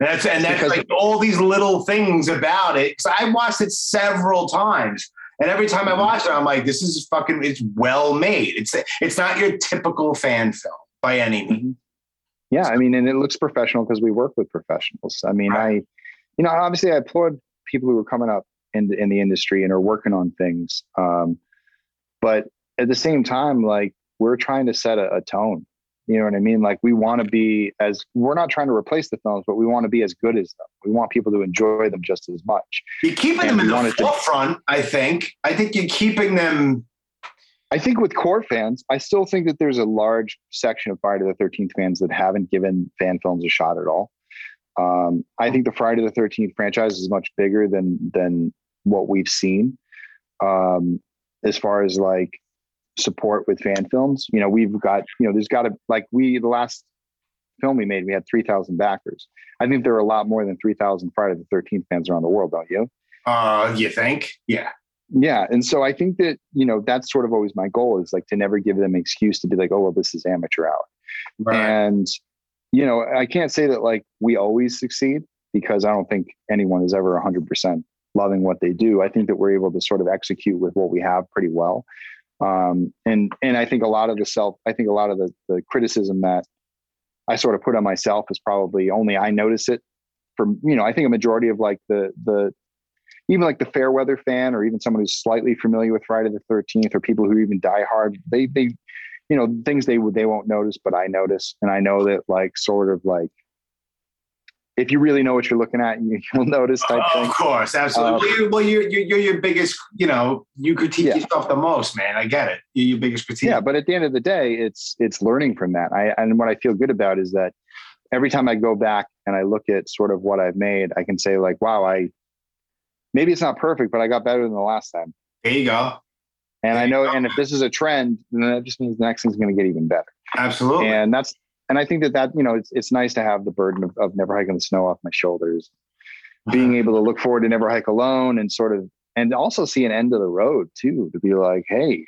And that's, and that's Because- like all these little things about it. Because I watched it several times. And every time Mm-hmm. I watch it, I'm like, this is fucking, it's well made. It's it's not your typical fan film by any means. yeah i mean and it looks professional because we work with professionals i mean i you know obviously i applaud people who are coming up in the, in the industry and are working on things um but at the same time like we're trying to set a, a tone you know what i mean like we want to be as we're not trying to replace the films but we want to be as good as them we want people to enjoy them just as much You're keeping And them in the wanted to- forefront, I think. I think you're keeping them. I think with core fans, I still think that there's a large section of Friday the 13th fans that haven't given fan films a shot at all. Um, I think the Friday the 13th franchise is much bigger than than what we've seen um, as far as like support with fan films. You know, we've got you know, there's got to like we the last film we made, we had 3,000 backers. I think there are a lot more than 3,000 Friday the 13th fans around the world, don't you? Uh, you think? Yeah. yeah and so i think that you know that's sort of always my goal is like to never give them an excuse to be like oh well this is amateur hour Right. and you know i can't say that like we always succeed because i don't think anyone is ever 100% loving what they do i think that we're able to sort of execute with what we have pretty well um, and and i think a lot of the self i think a lot of the, the criticism that i sort of put on myself is probably only i notice it from you know i think a majority of like the the even like the fair weather fan or even someone who's slightly familiar with Friday the 13th or people who even die hard, they, they, you know, things they would, they won't notice, but I notice. And I know that like, sort of like, if you really know what you're looking at, you, you'll notice type Oh, thing. of course, absolutely. Uh, well, you're, you're, you're, your biggest, you know, you critique Yeah. yourself the most, man. I get it. You're your biggest critique. Yeah. But at the end of the day, it's, it's learning from that. I, and what I feel good about is that every time I go back and I look at sort of what I've made, I can say like, wow, I, maybe it's not perfect, but I got better than the last time. There you go. And I There you know, go. and if this is a trend, then that just means the next thing's going to get even better. Absolutely. and that's and I think that that you know it's it's nice to have the burden of, of never hiking the snow off my shoulders, being able to look forward to never hike alone and sort of and also see an end of the road too to be like, hey,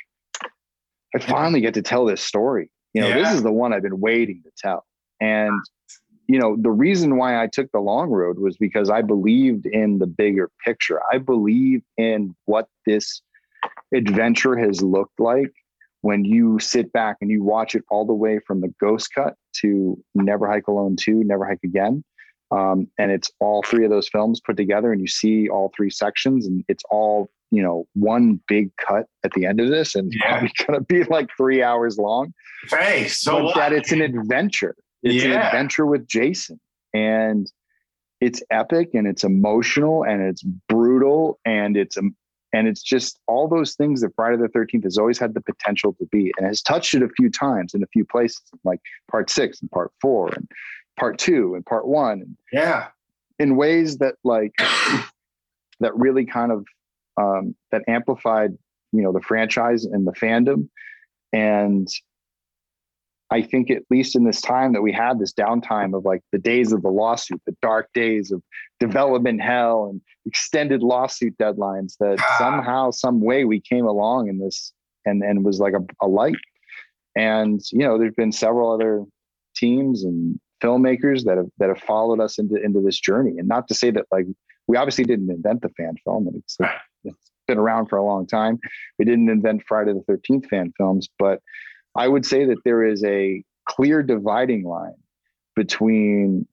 I finally get to tell this story. You know, this is the one I've been waiting to tell. And you know, the reason why I took the long road was because I believed in the bigger picture. I believe in what this adventure has looked like when you sit back and you watch it all the way from the ghost cut to never hike alone 2 never hike again um, and it's all three of those films put together and you see all three sections and it's all you know one big cut at the end of this and it's Yeah. going to be like three hours long. Hey, so that it's an adventure. It's an adventure with jason. And it's epic and it's emotional and it's brutal and it's and it's just all those things that Friday the 13th has always had the potential to be and has touched it a few times in a few places, like part six and part four and part two and part one. Yeah. In ways that like that really kind of um, that amplified, you know, the franchise and the fandom. And I think at least in this time that we had this downtime of like the days of the lawsuit, the dark days of development hell and extended lawsuit deadlines, that somehow, some way we came along in this and and was like a, a light. And you know, there's been several other teams and filmmakers that have that have followed us into into this journey. And not to say that like we obviously didn't invent the fan film, and it's, it's been around for a long time. We didn't invent Friday the Thirteenth fan films, but I would say that there is a clear dividing line between,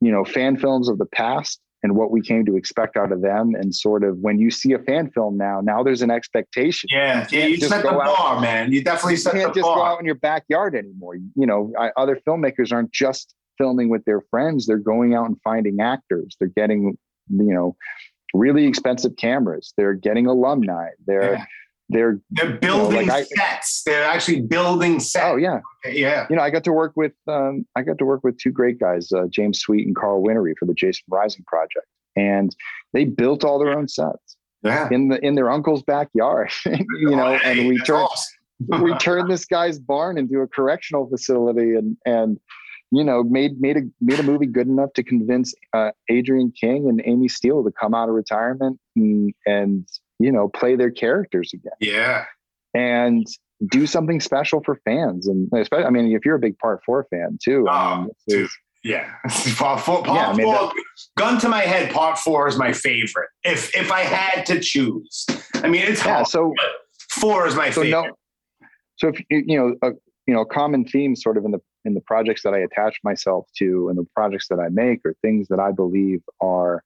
you know, fan films of the past and what we came to expect out of them. And sort of when you see a fan film now, now there's an expectation. Yeah, yeah you set the bar, out, man. You definitely set you can't the just bar. go out in your backyard anymore. You know, I, other filmmakers aren't just filming with their friends; they're going out and finding actors. They're getting, you know, really expensive cameras. They're getting alumni. They're Yeah. They're They're building you know, like I- sets. They're actually building sets. oh yeah. yeah. you know, I got to work with um, I got to work with two great guys, uh, James Sweet and Carl Winery for the Jason Rising project, and they built all their own sets Yeah. in the in their uncle's backyard. you know, and we turned awesome. we turned this guy's barn into a correctional facility, and and you know made made a made a movie good enough to convince uh, Adrienne King and Amy Steele to come out of retirement and and you know play their characters again Yeah. and do something special for fans. And especially, I mean, if you're a big Part Four fan too, Oh, this dude. Yeah. Part four, part Yeah, I mean, four gun to my head, part four is my favorite. If if I had to choose. I mean it's yeah. hard, So four is my so favorite. no. So if you know a you know a common theme sort of in the in the projects that I attach myself to and the projects that I make are things that I believe are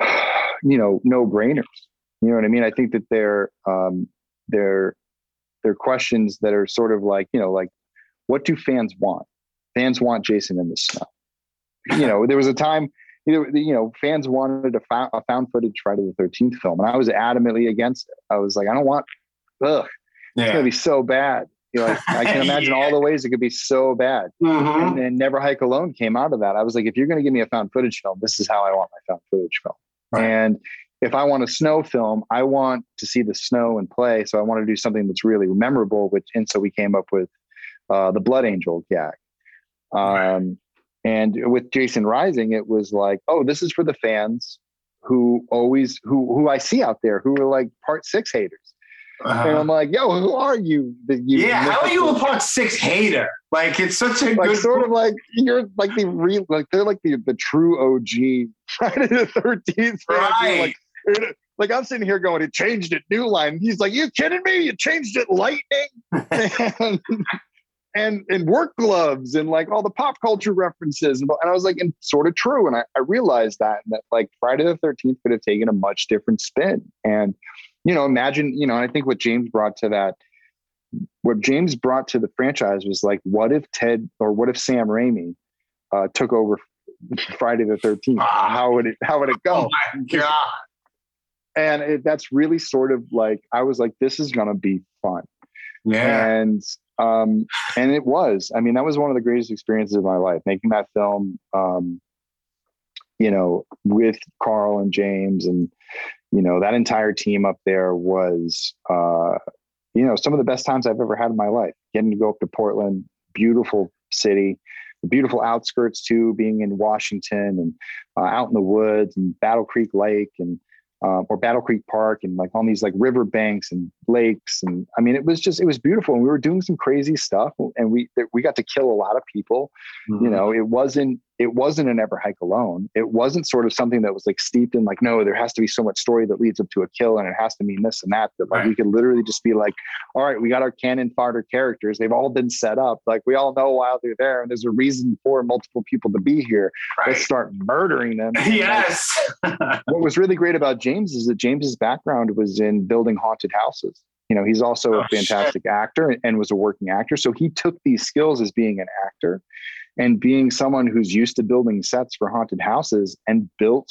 you know no brainers. You know what I mean? I think that they're um, they're they're questions that are sort of like you know like what do fans want? Fans want Jason in the snow. You know, there was a time you know, you know, fans wanted a found, a found footage Friday the Thirteenth film, and I was adamantly against it. I was like, I don't want, ugh, it's gonna be so bad. You know, like, I can imagine all the ways it could be so bad. Mhm. And then Never Hike Alone came out of that. I was like, if you're gonna give me a found footage film, this is how I want my found footage film. Right. And if I want a snow film, I want to see the snow and play. So I want to do something that's really memorable. Which and so we came up with uh, the Blood Angel gag. Um, and with Jason Rising, it was like, oh, this is for the fans who always who who I see out there who are like part six haters. Uh-huh. And I'm like, yo, who are you? you yeah, how are you a part six hater? Like it's such a like good sort of like you're like the real like they're like the the true OG Friday the Thirteenth. Right. Like, like I'm sitting here going, it changed it, new line. He's like, you kidding me? You changed it, lightning, and and and work gloves and like all the pop culture references. And, and I was like, and sort of true. And I, I realized that and that like Friday the Thirteenth could have taken a much different spin. And you know, imagine, you know, I think what James brought to that, what James brought to the franchise was like, what if Ted or what if Sam Raimi uh, took over Friday the Thirteenth? Ah. How would it how would it Oh go? my god. And it, that's really sort of like I was like, this is gonna be fun, Yeah. and um, and it was. I mean, that was one of the greatest experiences of my life making that film. Um, you know, with Carl and James, and you know that entire team up there was, uh, you know, some of the best times I've ever had in my life. Getting to go up to Portland, beautiful city, the beautiful outskirts too, being in Washington and uh, out in the woods and Battle Creek Lake and uh, or Battle Creek Park and like on these like river banks and lakes. And I mean it was just it was beautiful. And we were doing some crazy stuff and we we got to kill a lot of people. Mm-hmm. you know it wasn't it wasn't an ever hike alone it wasn't sort of something that was like steeped in like no there has to be so much story that leads up to a kill and it has to mean this and that that like Right. we could literally just be like all right we got our cannon fodder characters they've all been set up like we all know why they're there and there's a reason for multiple people to be here let's start murdering them Yes. what was really great about James is that James's background was in building haunted houses. You know, he's also Oh, a fantastic actor and was a working actor. So he took these skills as being an actor and being someone who's used to building sets for haunted houses and built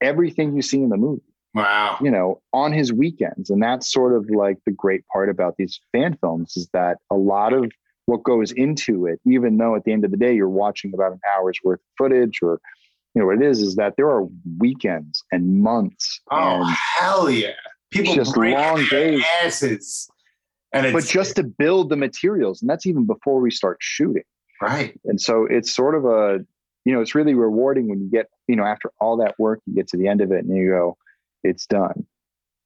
everything you see in the movie. Wow. You know, on his weekends. And that's sort of like the great part about these fan films is that a lot of what goes into it, even though at the end of the day you're watching about an hour's worth of footage or you know what it is, is that there are weekends and months. Oh and hell yeah. People just long days. asses. And but just to build the materials, and that's even before we start shooting. Right. And so it's sort of a, you know, it's really rewarding when you get, you know, after all that work, you get to the end of it and you go, it's done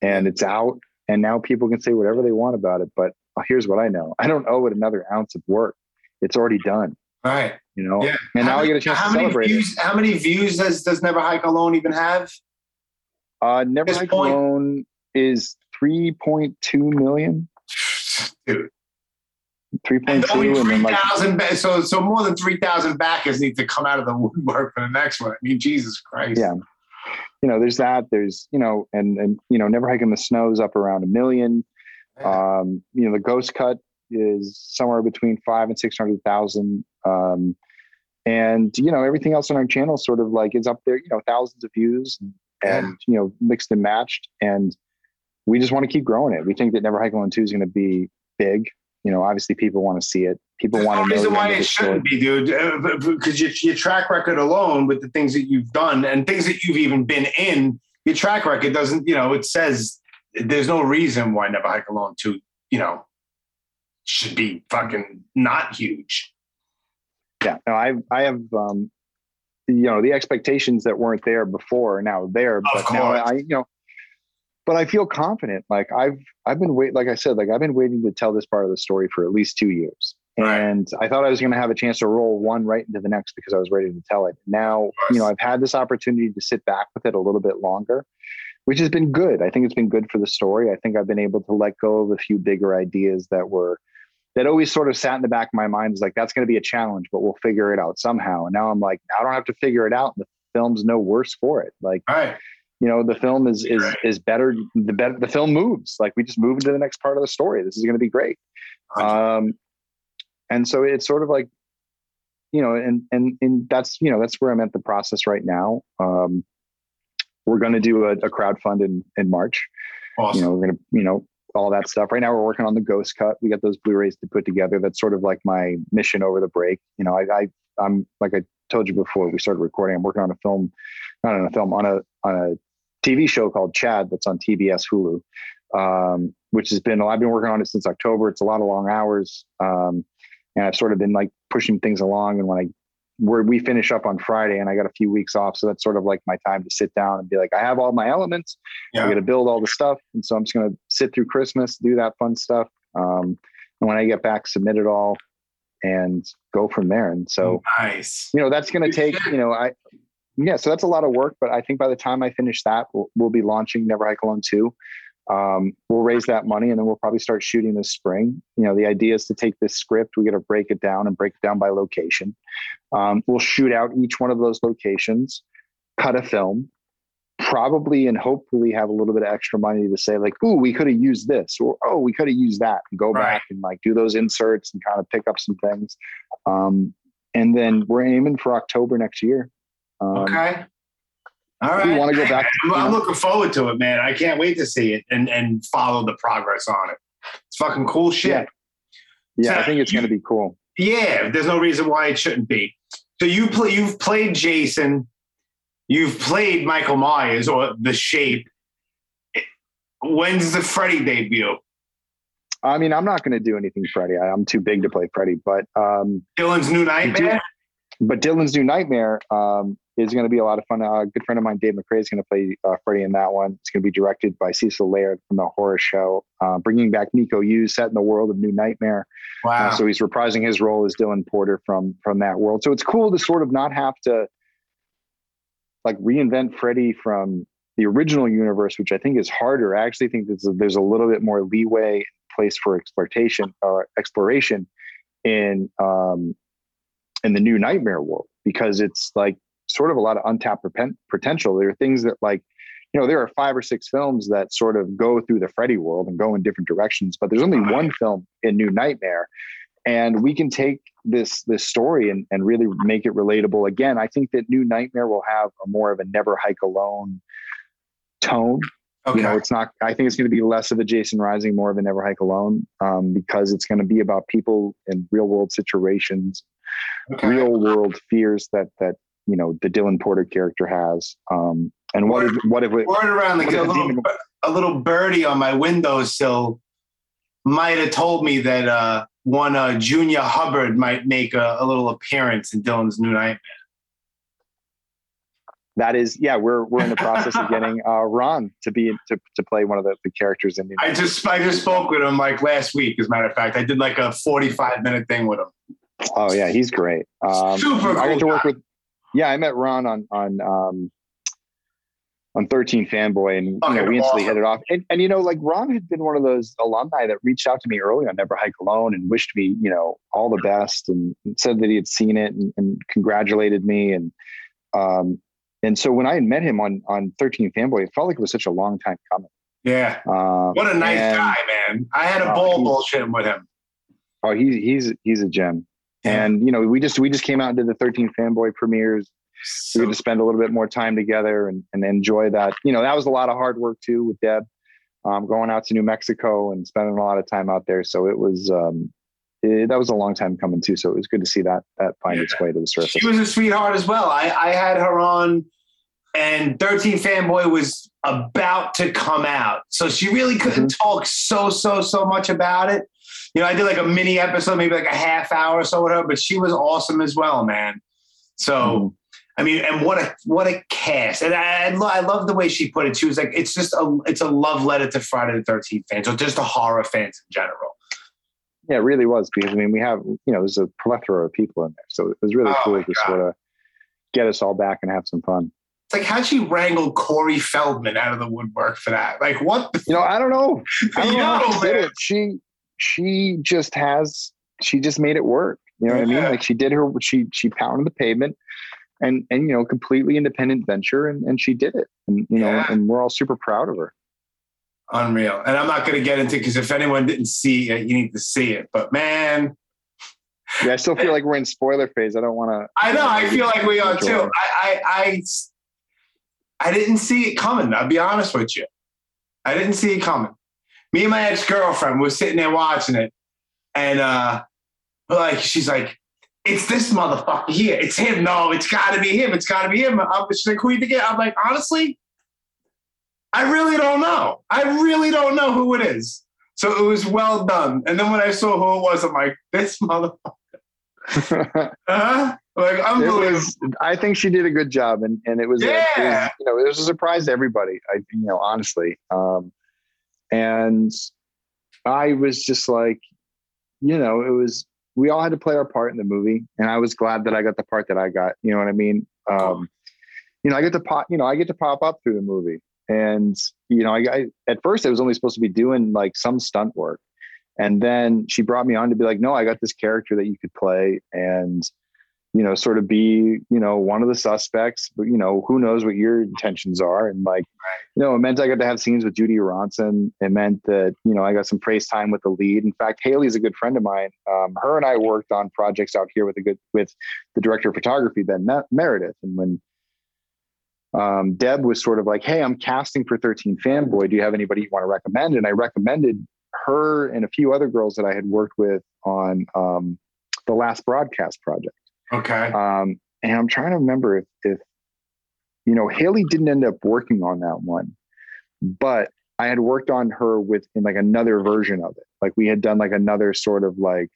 and it's out. And now people can say whatever they want about it. But here's what I know I don't owe it another ounce of work. It's already done, Right. you know? Yeah. And How now many- I get a chance how to many celebrate views, How many views does, does Never Hike Alone even have? Uh, Never Hike Alone is 3.2 million, Dude. 3.2. And only And then like. Ba- so so more than three thousand backers need to come out of the woodwork for the next one. I mean, Jesus Christ. yeah. You know, there's that. There's, you know, and, and, you know, Never Hike in the Snow's up around a million. Um, you know, the ghost cut is somewhere between five and six hundred thousand. Um, and you know, everything else on our channel sort of like is up there, you know, thousands of views and you know, mixed and matched. And we just want to keep growing it. We think that Never Hike Alone 2 is going to be big. You know, obviously people want to see it. People want to know reason why it shouldn't be, dude. Because your, your track record alone, with the things that you've done and things that you've even been in, your track record doesn't. You know, it says there's no reason why Never Hike Alone two. You know, should be fucking not huge. yeah no i i have um you know the expectations that weren't there before are now there but now course. i you know but i feel confident. Like i've i've been wait like i said like i've been waiting to tell this part of the story for at least two years. Right. and i thought i was going to have a chance to roll one right into the next because i was ready to tell it. Now you know i've had this opportunity to sit back with it a little bit longer which has been good. I think it's been good for the story. I think i've been able to let go of a few bigger ideas that were that always sort of sat in the back of my mind is like that's going to be a challenge but we'll figure it out somehow. And now i'm like i don't have to figure it out. The film's no worse for it. Like right. You know the film is is is better the better the film moves. Like we just move into the next part of the story. This is going to be great. Um and so it's sort of like you know and and and that's you know that's where i'm at the process right now. Um we're going to do a, a crowdfund in in march. Awesome. you know we're going to you know all that stuff. Right now we're working on the ghost cut. We got those blu-rays to put together. That's sort of like my mission over the break. You know i, I i'm like i told you before we started recording. I'm working on a film not on a film on a on a tv show called chad that's on tbs hulu um, which has been i've been working on it since october it's a lot of long hours um, and i've sort of been like pushing things along and when i where we finish up on friday and i got a few weeks off so that's sort of like my time to sit down and be like i have all my elements Yeah. I got to build all the stuff, and so I'm just going to sit through Christmas, do that fun stuff, um, and when I get back, submit it all, and go from there. And so, nice. you know, that's going to take, you know, I, yeah, so that's a lot of work, but I think by the time I finish that, we'll, we'll be launching Never Hike Alone two. Um, we'll raise that money, and then we'll probably start shooting this spring. You know, the idea is to take this script, we got to break it down and break it down by location. Um, we'll shoot out each one of those locations, cut a film, probably and hopefully have a little bit of extra money to say like, "Ooh, we could have used this," or "Oh, we could have used that," and go Right. back and like do those inserts and kind of pick up some things. Um, and then we're aiming for October next year. Um, Okay. All right. we wanna go back I'm, to- I'm looking forward to it, man. I can't wait to see it and and follow the progress on it. It's fucking cool shit. Yeah. Yeah, So I think it's going to be cool. Yeah, there's no reason why it shouldn't be. So you play, you've played Jason, you've played Michael Myers or The Shape. When's the Freddy debut? I mean, I'm not going to do anything Freddy. I, I'm too big to play Freddy, but um, Dylan's New Nightmare. But Dylan's New Nightmare um, is going to be a lot of fun. Uh, a good friend of mine, Dave McRae, is going to play uh, Freddy in that one. It's going to be directed by Cecil Laird from the horror show, uh, bringing back Miko Hughes, set in the world of New Nightmare. Wow. Uh, so he's reprising his role as Dylan Porter from from that world. So it's cool to sort of not have to like reinvent Freddy from the original universe, which I think is harder. I actually think there's a, there's a little bit more leeway place for exploitation or exploration in um, in the new Nightmare world because it's like sort of a lot of untapped poten- potential. There are things that like you know there are five or six films that sort of go through the Freddy world and go in different directions, but there's only one film in New Nightmare, and we can take this this story and, and really make it relatable. Again, I think that New Nightmare will have a more of a Never Hike Alone tone Okay. You know, it's not. I think it's going to be less of a Jason Rising, more of a Never Hike Alone, um, because it's going to be about people in real world situations, Okay. real world fears that that you know the Dylan Porter character has. Um, and what if what if it, Word around like a little, demon- a little birdie on my windowsill might have told me that uh, one uh, Junior Hubbard might make a, a little appearance in Dylan's New Nightmare. that is? Yeah, we're we're in the process of getting uh, Ron to be to, to play one of the, the characters in the. I just I just spoke with him like last week. As a matter of fact, I did like a forty five minute thing with him. Oh yeah, he's great. Um, Super I cool got to work guy. with. Yeah, I met Ron on on um, on Thirteen Fanboy, and you know, we instantly awesome. hit it off. And, and you know, like Ron had been one of those alumni that reached out to me early on Never Hike Alone and wished me, you know, all the best, and said that he had seen it and, and congratulated me. And um, and so when I had met him on on Thirteen Fanboy, it felt like it was such a long time coming. Yeah, Uh, what a nice and- guy, man. I had a ball he's- bullshitting with him. Oh, he's he's he's a gem. And you know, we just we just came out and did the 13 fanboy premieres. we had to spend a little bit more time together and, and enjoy that. You know, that was a lot of hard work too with Deb, um, going out to New Mexico and spending a lot of time out there. So it was um, it, that was a long time coming too. So it was good to see that that find its way to the surface. She was a sweetheart as well. I, I had her on, and 13 Fanboy was about to come out. So she really couldn't mm-hmm. talk so, so, so much about it. You know, I did like a mini episode, maybe like a half hour or so with her, but she was awesome as well, man. So, mm-hmm. I mean, and what a what a cast! And I, I, lo- I love the way she put it. She was like, "It's just a it's a love letter to Friday the Thirteenth fans, or just to horror fans in general." Yeah, it really was because I mean we have you know there's a plethora of people in there, so it was really Oh, cool to God. sort of get us all back and have some fun. It's like how'd she wrangle Corey Feldman out of the woodwork for that? Like, what? The You know, I don't know. I don't know how she did it. She she just has she just made it work. You know what I mean? Like she did her she she pounded the pavement and and you know completely independent venture and and she did it. And you know, Yeah. and we're all super proud of her. Unreal. And I'm not going to get into because if anyone didn't see it, you need to see it. But man, Yeah, I still feel like we're in spoiler phase. I don't want to. I know. I feel like we are too. I, I, I, I didn't see it coming. I'll be honest with you. I didn't see it coming. Me and my ex girlfriend were sitting there watching it, and uh, like, she's like, "It's this motherfucker here. It's him. No, it's got to be him. It's got to be him." I'm, she's like, "Who you think?" it-" I'm like, honestly, I really don't know. I really don't know who it is. So it was well done. And then when I saw who it was, I'm like, "This motherfucker." Huh? Like it unbelievable. was i think she did a good job and and it was, a- it was, Yeah. you know it was a surprise to everybody i you know honestly um and i was just like you know it was we all had to play our part in the movie and i was glad that i got the part that i got you know what i mean um you know i get to pop you know i get to pop up through the movie and you know I, I at first i was only supposed to be doing like some stunt work and then she brought me on to be like no i got this character that you could play and you know, sort of be, you know, one of the suspects, but you know, who knows what your intentions are. And like, you know, it meant I got to have scenes with Judie Aronson. It meant that, you know, I got some praise time with the lead. In fact, Haley's a good friend of mine. Um, her and I worked on projects out here with a good, with the director of photography, Ben Mer- Meredith. And when um, Deb was sort of like, Hey, I'm casting for 13 Fanboy. Do you have anybody you want to recommend? And I recommended her and a few other girls that I had worked with on um, the last broadcast project. Okay. Um, and I'm trying to remember if, if, you know, Haley didn't end up working on that one, but I had worked on her with in like another version of it. Like we had done like another sort of like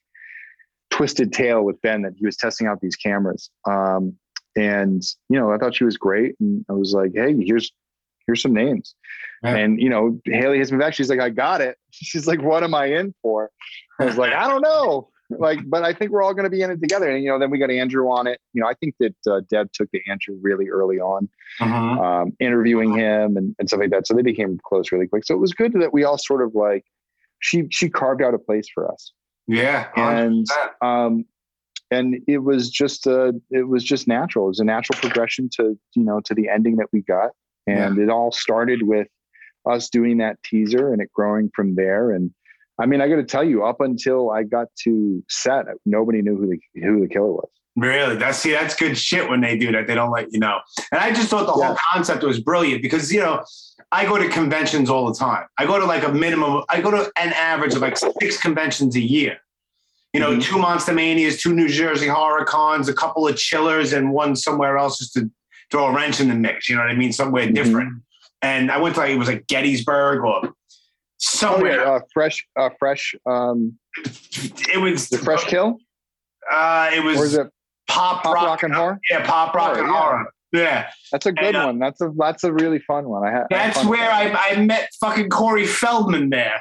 twisted tale with Ben that he was testing out these cameras. Um, and you know, I thought she was great, and I was like, hey, here's here's some names. And you know, Haley has been back. She's like, I got it. She's like, what am I in for? I was like, I don't know. Like, but I think we're all going to be in it together. And you know, then we got Andrew on it. You know, I think that uh, Deb took to Andrew really early on, Mhm. um, interviewing him and, and stuff like that. So they became close really quick. So it was good that we all sort of like she she carved out a place for us Yeah. and 100%. um and it was just uh it was just natural it was a natural progression to you know to the ending that we got and it all started with us doing that teaser and it growing from there and i mean i got to tell you up until i got to set nobody knew who the who the killer was Really? That's see, that's good shit when they do that. They don't let you know. And I just thought the whole concept was brilliant because you know, I go to conventions all the time. I go to like a minimum, I go to an average of like six conventions a year. You know, mm-hmm. two Monster Manias, two New Jersey Horror Cons, a couple of chillers, and one somewhere else just to throw a wrench in the mix. You know what I mean? Somewhere different. And I went to like it was like Gettysburg or somewhere. Oh, yeah, uh, fresh, uh, fresh. Um, it was the Fresh Kill. Uh, it was Or is it pop, Pop rock, Rock and Horror? Yeah, pop rock Oh, and yeah. horror. Yeah, That's a good And, uh, one. That's a that's a really fun one. I had. I had that's fun where. I, I met fucking Corey Feldman there.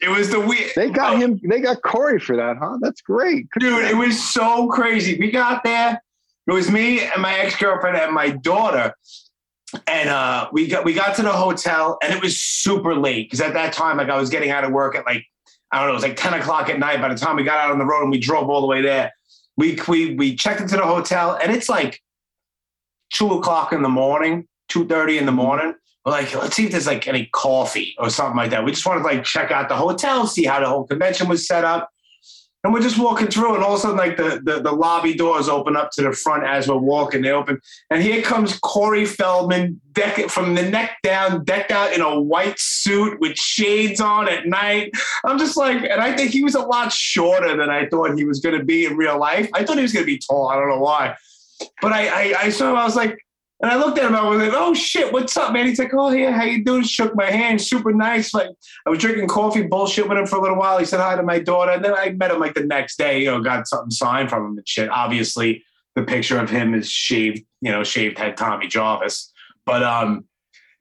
It was the weird. They got him. They got Corey for that, huh? That's great. Good dude. It was so crazy. We got there. It was me and my ex girlfriend and my daughter, and uh, we got we got to the hotel, and it was super late because at that time, like I was getting out of work at like I don't know, it was like ten o'clock at night. By the time we got out on the road and we drove all the way there, we we we checked into the hotel, and it's like two o'clock in the morning, two thirty in the morning. We're like, let's see if there's like any coffee or something like that. We just wanted to like check out the hotel, see how the whole convention was set up. And we're just walking through, and all of a sudden, like the, the, the lobby doors open up to the front as we're walking. They open, and here comes Corey Feldman, decked from the neck down, decked out in a white suit with shades on at night. I'm just like, and I think he was a lot shorter than I thought he was going to be in real life. I thought he was going to be tall. I don't know why, but I, I, I saw him. I was like, and I looked at him. I was like, "Oh shit, what's up, man?" He's like, "Oh yeah, how you doing?" Shook my hand, super nice. Like I was drinking coffee, bullshit with him for a little while. He said hi to my daughter, and then I met him like the next day. You know, got something signed from him and shit. Obviously, the picture of him is shaved. You know, shaved head Tommy Jarvis. But um,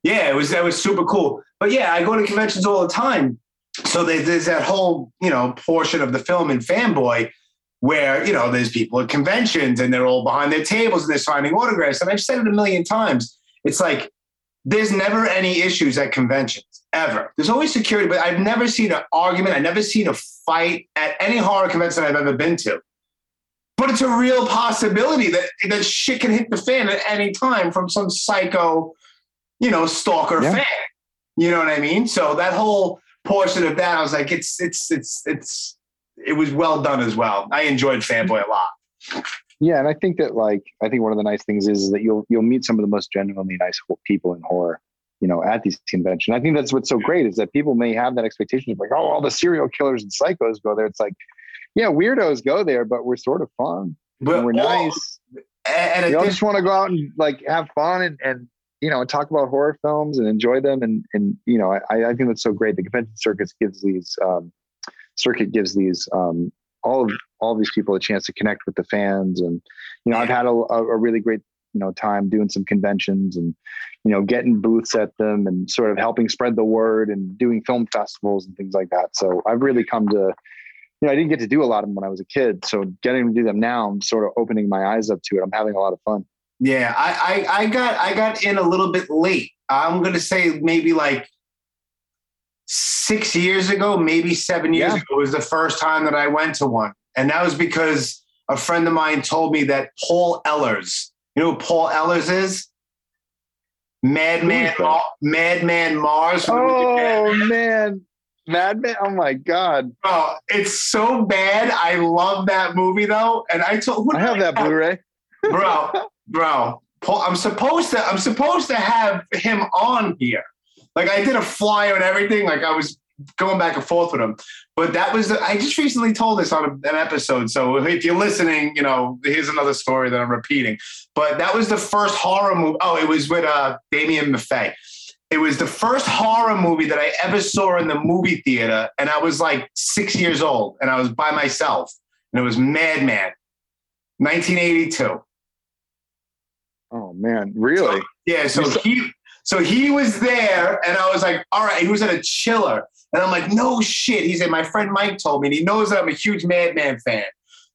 yeah, it was that was super cool. But yeah, I go to conventions all the time. So there's that whole you know portion of the film in Fanboy where you know there's people at conventions and they're all behind their tables and they're signing autographs. And I've said it a million times. It's like there's never any issues at conventions ever. There's always security, but I've never seen an argument. I've never seen a fight at any horror convention I've ever been to. But it's a real possibility that that shit can hit the fan at any time from some psycho, you know, stalker Yeah. fan. You know what I mean? So that whole portion of that, I was like, it's it's it's it's it was well done as well. I enjoyed Fanboy a lot. Yeah, and I think that like I think one of the nice things is, that you'll you'll meet some of the most genuinely nice people in horror, you know, at these conventions. I think that's what's so great is that people may have that expectation of like, oh, all the serial killers and psychos go there. It's like, yeah, weirdos go there, but we're sort of fun. But and we're all- nice. And, We all just want to go out and like have fun and, and you know and talk about horror films and enjoy them and and you know I, I think that's so great. The convention circuits gives these um, circuit gives these um, all of all of these people a chance to connect with the fans and you know I've had a, a really great you know time doing some conventions and you know getting booths at them and sort of helping spread the word and doing film festivals and things like that. So I've really come to you know, I didn't get to do a lot of them when I was a kid. So getting to do them now, I'm sort of opening my eyes up to it. I'm having a lot of fun. Yeah, I, I I got I got in a little bit late. I'm gonna say maybe like six years ago, maybe seven years Yeah. ago was the first time that I went to one, and that was because a friend of mine told me that Paul Ehlers, you know who Paul Ehlers is? Madman, Ma- Madman Marz. from the movie Oh man, Madman! Oh my God, Bro, it's so bad. I love that movie though, and I told who I have that Blu-ray. bro, bro. Paul, I'm supposed to. I'm supposed to have him on here. Like I did a flyer and everything. Like I was going back and forth with him. But that was. I just recently told this on an episode. So if you're listening, you know, here's another story that I'm repeating. But that was the first horror movie. Oh, it was with uh, Damien Maffei. It was the first horror movie that I ever saw in the movie theater, and I was like six years old, and I was by myself, and it was Madman, 1982. Oh man, really? Yeah, so saw- he so he was there, and I was like, all right, he was at a chiller, and I'm like, no shit. He said, my friend Mike told me, and he knows that I'm a huge Madman fan.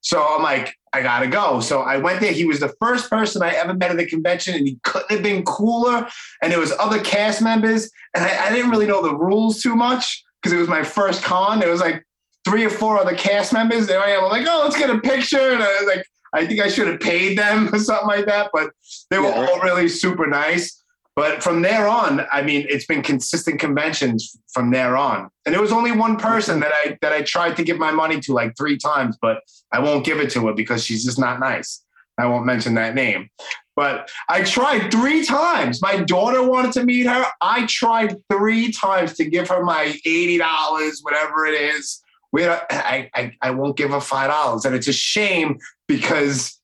So I'm like, I gotta go. So I went there. He was the first person I ever met at the convention, and he couldn't have been cooler. And there was other cast members, and I, I didn't really know the rules too much because it was my first con. There was like three or four other cast members. There I am. I'm like, oh, let's get a picture. And I was like, I think I should have paid them or something like that. But they were Yeah. all really super nice. But from there on, I mean, it's been consistent conventions from there on. And there was only one person that I that I tried to give my money to like three times, but I won't give it to her because she's just not nice. I won't mention that name. But I tried three times. My daughter wanted to meet her. I tried three times to give her my $80, whatever it is. We, I, I, I won't give her $5. And it's a shame because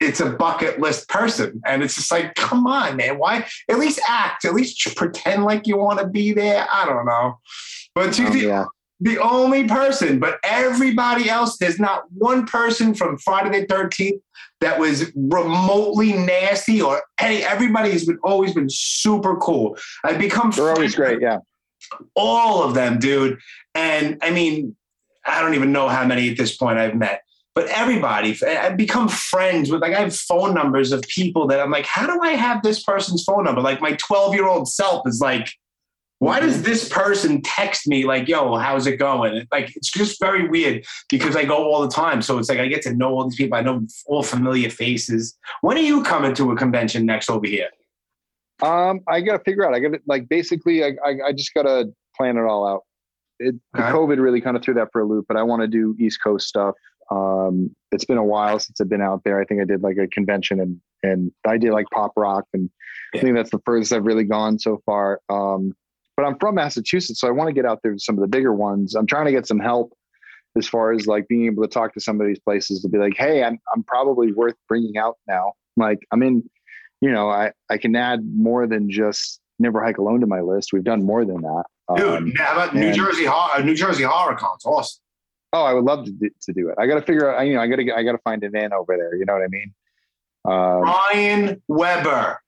it's a bucket list person. And it's just like, come on, man. Why? At least act, at least pretend like you want to be there. I don't know. But to Um, the, yeah. the only person, but everybody else, there's not one person from Friday the 13th that was remotely nasty or any, everybody has been always been super cool. I've become They're always great. Yeah. all of them, dude. And I mean, I don't even know how many at this point I've met, but everybody, I've become friends with, like, I have phone numbers of people that I'm like, how do I have this person's phone number? Like, my 12 year old self is like, why does this person text me like, yo, how's it going? Like, it's just very weird because I go all the time. So it's like I get to know all these people. I know all familiar faces. When are you coming to a convention next over here? Um, I got to figure out. I got to like basically, I, I, I just got to plan it all out. It, the Okay. COVID really kind of threw that for a loop, but I want to do East Coast stuff. Um, it's been a while since I've been out there. I think I did like a convention and and I did like pop rock, and I think that's the furthest I've really gone so far. Um, but I'm from Massachusetts, so I want to get out there to some of the bigger ones. I'm trying to get some help as far as like being able to talk to some of these places to be like, hey, I'm I'm probably worth bringing out now. Like I'm in, you know, I I can add more than just Never Hike Alone to my list. We've done more than that. Dude, Um, how about New Jersey Horror, New Jersey Horror Con? It's awesome. Oh, I would love to do, to do it. I got to figure out. You know, I got to I got to find an in over there. You know what I mean? Um, Ryan Weber.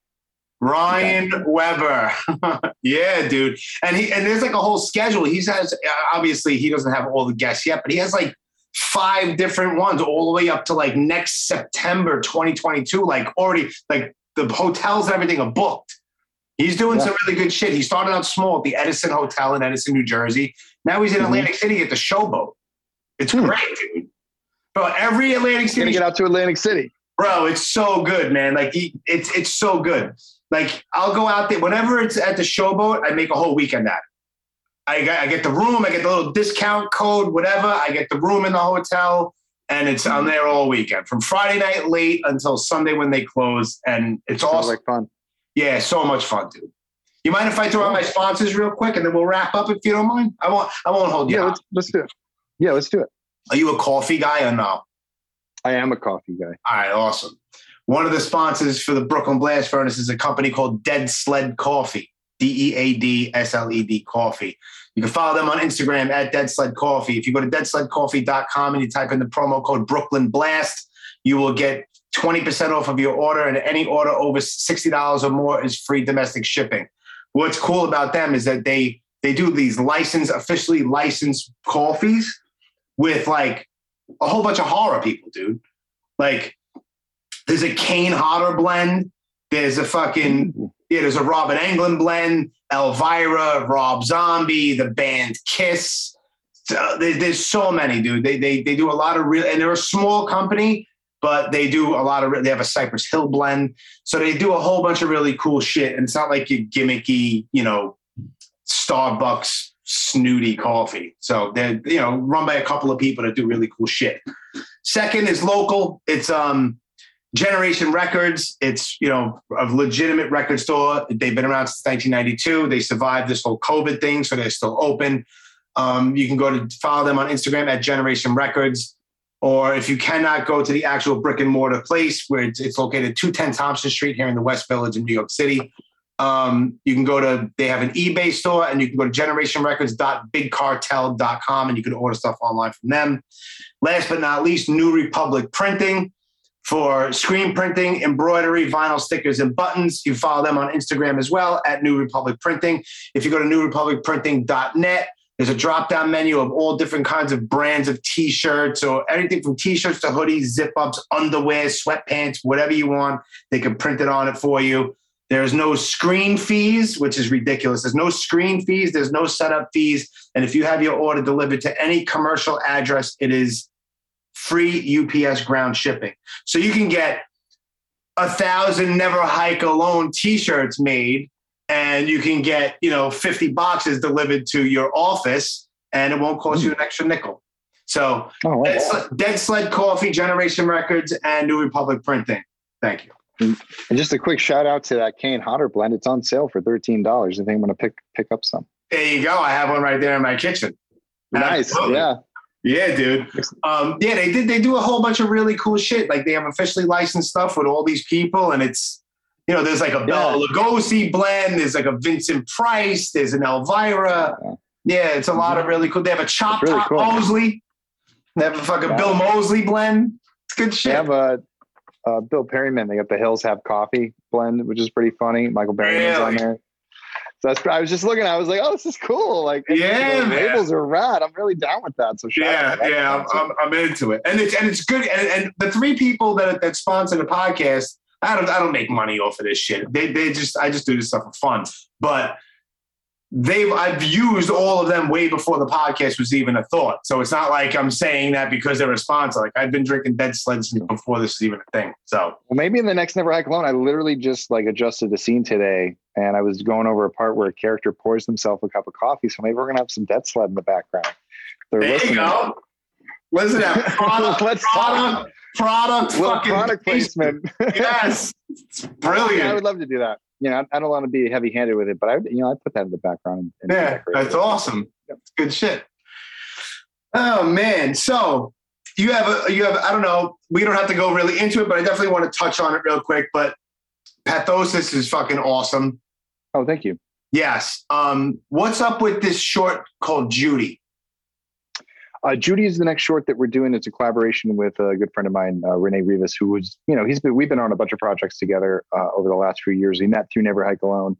Ryan Weber. yeah, dude. And he and there's like a whole schedule. He has obviously he doesn't have all the guests yet, but he has like five different ones all the way up to like next September 2022. Like already like the hotels and everything are booked. He's doing Yeah. some really good shit. He started out small at the Edison Hotel in Edison, New Jersey. Now he's in Mhm. Atlantic City at the Showboat. It's great, dude. Bro, every Atlantic gonna City get out to Atlantic City. bro it's so good man like it's it's so good like i'll go out there whenever it's at the showboat i make a whole weekend it. I get, I get the room i get the little discount code whatever i get the room in the hotel and it's i'm there all weekend from friday night late until sunday when they close and it's all awesome like fun. yeah so much fun dude you mind if i throw out my sponsors real quick and then we'll wrap up if you don't mind i won't i won't hold you Yeah, up. let's let's do it. Yeah, let's do it. are you a coffee guy or no I am a coffee guy. All right, awesome. One of the sponsors for the Brooklyn Blast Furnace is a company called Dead Sled Coffee, D E A D S L E D Coffee. You can follow them on Instagram at Dead Sled Coffee. If you go to deadsledcoffee.com and you type in the promo code Brooklyn Blast, you will get 20% off of your order, and any order over $60 or more is free domestic shipping. What's cool about them is that they they do these licensed, officially licensed coffees with like a whole bunch of horror people, dude. Like there's a Kane Hodder blend. There's a fucking yeah. There's a Robert Englund blend. Elvira, Rob Zombie, the band Kiss. So, there- there's so many, dude. They they they do a lot of real, and they're a small company, but they do a lot of. re- They have a Cypress Hill blend, so they do a whole bunch of really cool shit. And it's not like your gimmicky, you know, Starbucks snooty coffee. So they're you know run by a couple of people that do really cool shit. Second is local. It's um Generation Records. It's you know a legitimate record store. They've been around since 1992. They survived this whole COVID thing, so they're still open. Um, you can go to follow them on Instagram at Generation Records. Or if you cannot go to the actual brick and mortar place where it's, it's located 210 Thompson Street here in the West Village in New York City, um, you can go to, they have an eBay store and you can go to generationrecords.bigcartel.com and you can order stuff online from them. Last but not least, New Republic Printing for screen printing, embroidery, vinyl stickers, and buttons. You follow them on Instagram as well at New Republic Printing. If you go to newrepublicprinting.net, there's a drop down menu of all different kinds of brands of t shirts or anything from t shirts to hoodies, zip ups, underwear, sweatpants, whatever you want. They can print it on it for you. There's no screen fees, which is ridiculous. There's no screen fees, there's no setup fees. And if you have your order delivered to any commercial address, it is free UPS ground shipping. So you can get a thousand never hike alone t-shirts made and you can get, you know, 50 boxes delivered to your office and it won't cost you an extra nickel. So Oh, wow. Dead, Sled, Dead Sled Coffee, Generation Records, and New Republic Printing. Thank you. And just a quick shout out to that Kane Hodder blend. It's on sale for thirteen dollars. I think I'm gonna pick pick up some. There you go. I have one right there in my kitchen. Nice. Absolutely. Yeah. Yeah, dude. Um, yeah, they did. They do a whole bunch of really cool shit. Like they have officially licensed stuff with all these people, and it's you know, there's like a Bela Lugosi blend. There's like a Vincent Price. There's an Elvira. Yeah, it's a lot of really cool. They have a Chop really Top cool. Moseley. They have a fucking Yeah. Bill Moseley blend. It's good They shit. have a uh, Bill Berryman. They got the Hills Have Coffee blend, which is pretty funny. Michael Berryman's on there. So that's, I was just looking. I was like, "Oh, this is cool!" Like, Yeah, the labels are rad. I'm really down with that. So, Yeah, that yeah, I'm. I'm, I'm into it, and it's and it's good. And, and the three people that that sponsor the podcast, I don't I don't make money off of this shit. They they just I just do this stuff for fun. But they've I've used all of them way before the podcast was even a thought. So it's not like I'm saying that because they're a sponsor. Like I've been drinking Dead Sled since before this was even a thing. So Well, maybe in the next Never Hike Alone, I literally just like adjusted the scene today, and I was going over a part where a character pours himself a cup of coffee. So maybe we're gonna have some Dead Sled in the background. They're there you go. Listen that product, Let's talk. product, product, fucking product placement. Yes, it's brilliant. I would love to do that. You know, I I don't want to be heavy handed with it, but I, you know, I put that in the background. And, and Yeah, that's awesome. That's good shit. Oh man, so you have a you have I don't know. We don't have to go really into it, but I definitely want to touch on it real quick. But pathosis is fucking awesome. Oh, thank you. Yes. Um, what's up with this short called Judy? Uh, Judy is the next short that we're doing. It's a collaboration with a good friend of mine, uh, Renee Rivas, who was, you know, he's been, we've been on a bunch of projects together uh, over the last few years. We met through Never Hike Alone.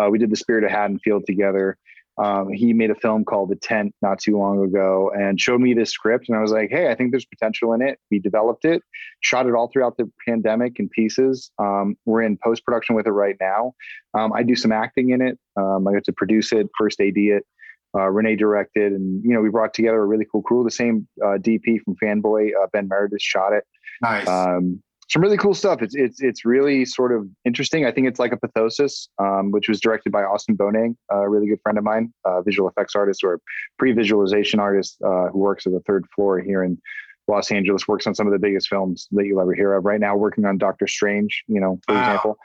Uh, we did the Spirit of Haddonfield together. Um, he made a film called The Tent not too long ago and showed me this script. And I was like, hey, I think there's potential in it. We developed it, shot it all throughout the pandemic in pieces. Um, we're in post production with it right now. Um, I do some acting in it. Um, I got to produce it, first AD it uh, Renee directed, and you know we brought together a really cool crew. The same uh, DP from Fanboy, uh, Ben Meredith, shot it. Nice. Um, some really cool stuff. It's it's it's really sort of interesting. I think it's like a pathosis, um, which was directed by Austin Boning, a really good friend of mine, uh, visual effects artist or pre-visualization artist uh, who works at the third floor here in Los Angeles. Works on some of the biggest films that you'll ever hear of. Right now, working on Doctor Strange. You know, for Wow. example.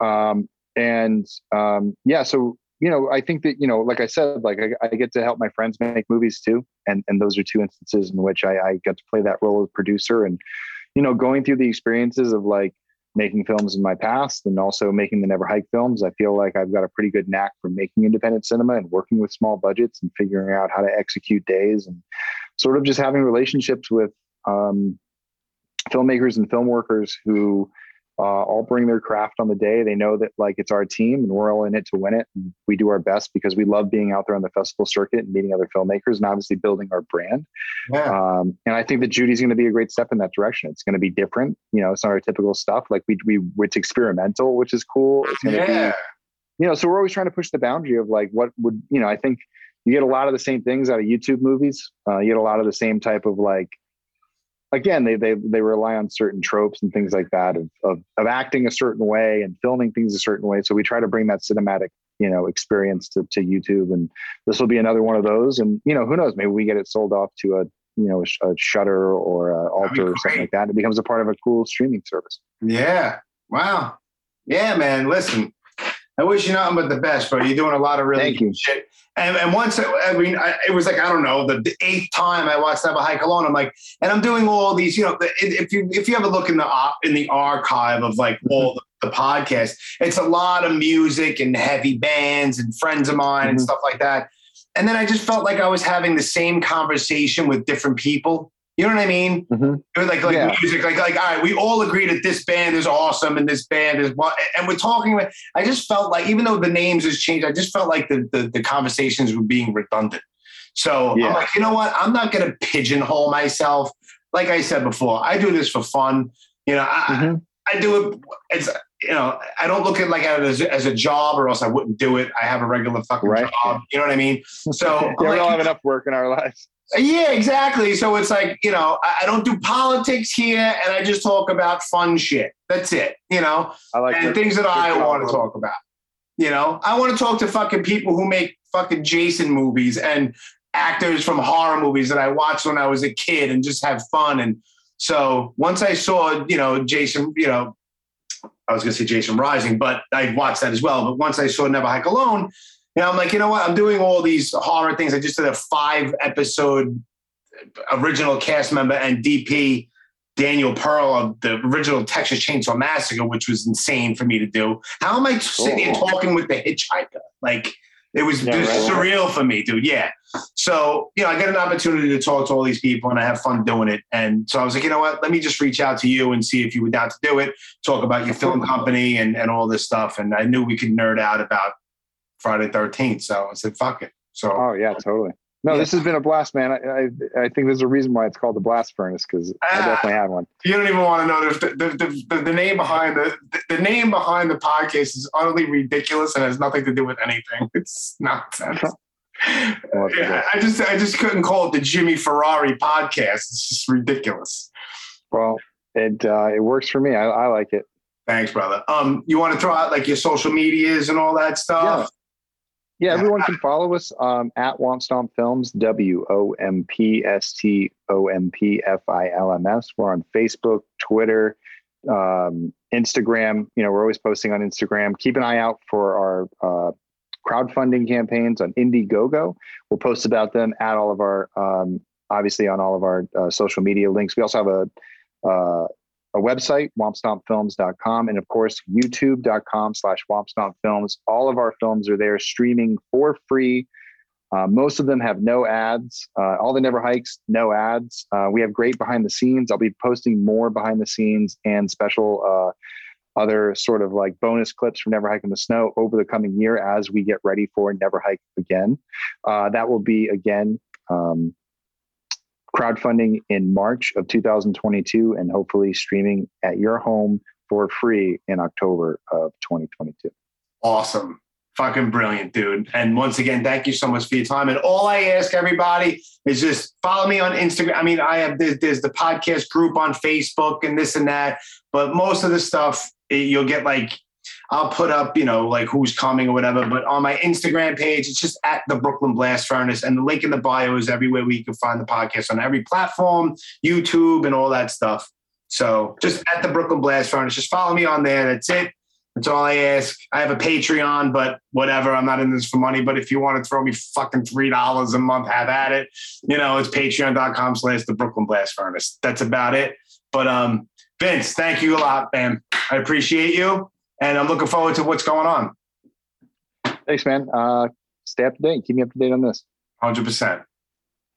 Um, and um, yeah, so you know, I think that you know, like I said, like I, I get to help my friends make movies too, and and those are two instances in which I, I get to play that role of producer, and you know, going through the experiences of like making films in my past and also making the Never Hike films, I feel like I've got a pretty good knack for making independent cinema and working with small budgets and figuring out how to execute days and sort of just having relationships with um, filmmakers and film workers who uh, all bring their craft on the day. They know that like it's our team and we're all in it to win it. And we do our best because we love being out there on the festival circuit and meeting other filmmakers and obviously building our brand. Yeah. Um, and I think that Judy's going to be a great step in that direction. It's going to be different. You know, it's not our typical stuff. Like we we it's experimental, which is cool. It's going to Yeah. be, you know, so we're always trying to push the boundary of like what would you know. I think you get a lot of the same things out of YouTube movies. Uh, you get a lot of the same type of like again they they they rely on certain tropes and things like that of, of of acting a certain way and filming things a certain way so we try to bring that cinematic you know experience to, to youtube and this will be another one of those and you know who knows maybe we get it sold off to a you know a, a Shudder or a alter or something like that it becomes a part of a cool streaming service Yeah. Wow. Yeah, man. Listen, I wish you nothing but the best, bro. You're doing a lot of really Thank good you. shit. And, and once, I mean, I, it was like, I don't know, the, the eighth time I watched Never Hike Alone. I'm like, and I'm doing all these, you know, the- if you, if you ever look in the, ar- in the archive of like all the, the podcasts, it's a lot of music and heavy bands and friends of mine and Mhm. stuff like that. And then I just felt like I was having the same conversation with different people. You know what I mean? Mhm. Like like Yeah. music, like like all right, we all agree that this band is awesome and this band is what, and we're talking. about I just felt like even though the names has changed, I just felt like the the, the conversations were being redundant. So Yeah. I'm like, you know what? I'm not going to pigeonhole myself. Like I said before, I do this for fun. You know, I, Mhm. I do it. It's you know, I don't look at like at it as, as a job, or else I wouldn't do it. I have a regular fucking Right. job. You know what I mean? So yeah, I'm we like, all have enough work in our lives yeah, exactly. So it's like, you know, I, I don't do politics here and I just talk about fun shit. That's it, you know, i like and that. things that I want to talk about. You know, I want to talk to fucking people who make fucking Jason movies and actors from horror movies that I watched when I was a kid and just have fun. And so once I saw, you know, Jason, you know, I was going to say Jason Rising, but I watched that as well. But once I saw Never Hike Alone, you know, I'm like, you know what? I'm doing all these horror things. I just did a five episode original cast member and DP Daniel Pearl of the original Texas Chainsaw Massacre, which was insane for me to do. How am I sitting here talking with the hitchhiker? Like it was Yeah, just right. surreal for me, dude. Yeah. So, you know, I get an opportunity to talk to all these people and I have fun doing it. And so I was like, you know what? Let me just reach out to you and see if you were down to do it, talk about your film company and, and all this stuff. And I knew we could nerd out about Friday 13th. So I said, fuck it. So Oh yeah, totally. No, this has been a blast, man. I, I I think there's a reason why it's called the blast furnace because I Ah. definitely had one. you don't even want to know the, the, the, the, the name behind the, the name behind the podcast is utterly ridiculous and has nothing to do with anything. It's nonsense. Well, Yeah, I just I just couldn't call it the Jimmy Ferrari podcast. It's just ridiculous. Well, it uh, it works for me. I, I like it. Thanks, brother. Um, you want to throw out like your social medias and all that stuff? Yeah, everyone can follow us um, at Womp Stomp Films, W O M P S T O M P F I L M S. We're on Facebook, Twitter, um, Instagram. You know, we're always posting on Instagram. Keep an eye out for our uh, crowdfunding campaigns on Indiegogo. We'll post about them at all of our, um, obviously, on all of our uh, social media links. We also have a uh, a website, wompstompfilms.com, and of course, youtube.com slash wompstompfilms. All of our films are there streaming for free. Uh, most of them have no ads. Uh, all the Never Hikes, no ads. Uh, we have great behind the scenes. I'll be posting more behind the scenes and special uh, other sort of like bonus clips from Never Hike in the Snow over the coming year as we get ready for Never Hike again. Uh, that will be again um, crowdfunding in March of 2022 and hopefully streaming at your home for free in October of 2022. Awesome. Fucking brilliant, dude. And once again, thank you so much for your time. And all I ask everybody is just follow me on Instagram. I mean, I have there's, there's the podcast group on Facebook and this and that, but most of the stuff you'll get like I'll put up, you know, like who's coming or whatever. But on my Instagram page, it's just at the Brooklyn Blast Furnace, and the link in the bio is everywhere where you can find the podcast on every platform, YouTube, and all that stuff. So just at the Brooklyn Blast Furnace, just follow me on there. That's it. That's all I ask. I have a Patreon, but whatever. I'm not in this for money. But if you want to throw me fucking three dollars a month, have at it. You know, it's patreon.com slash the Brooklyn Blast Furnace. That's about it. But um, Vince, thank you a lot, man. I appreciate you. And I'm looking forward to what's going on. Thanks, man. Uh, stay up to date. Keep me up to date on this. 100%. All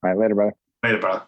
right, later, brother. Later, brother.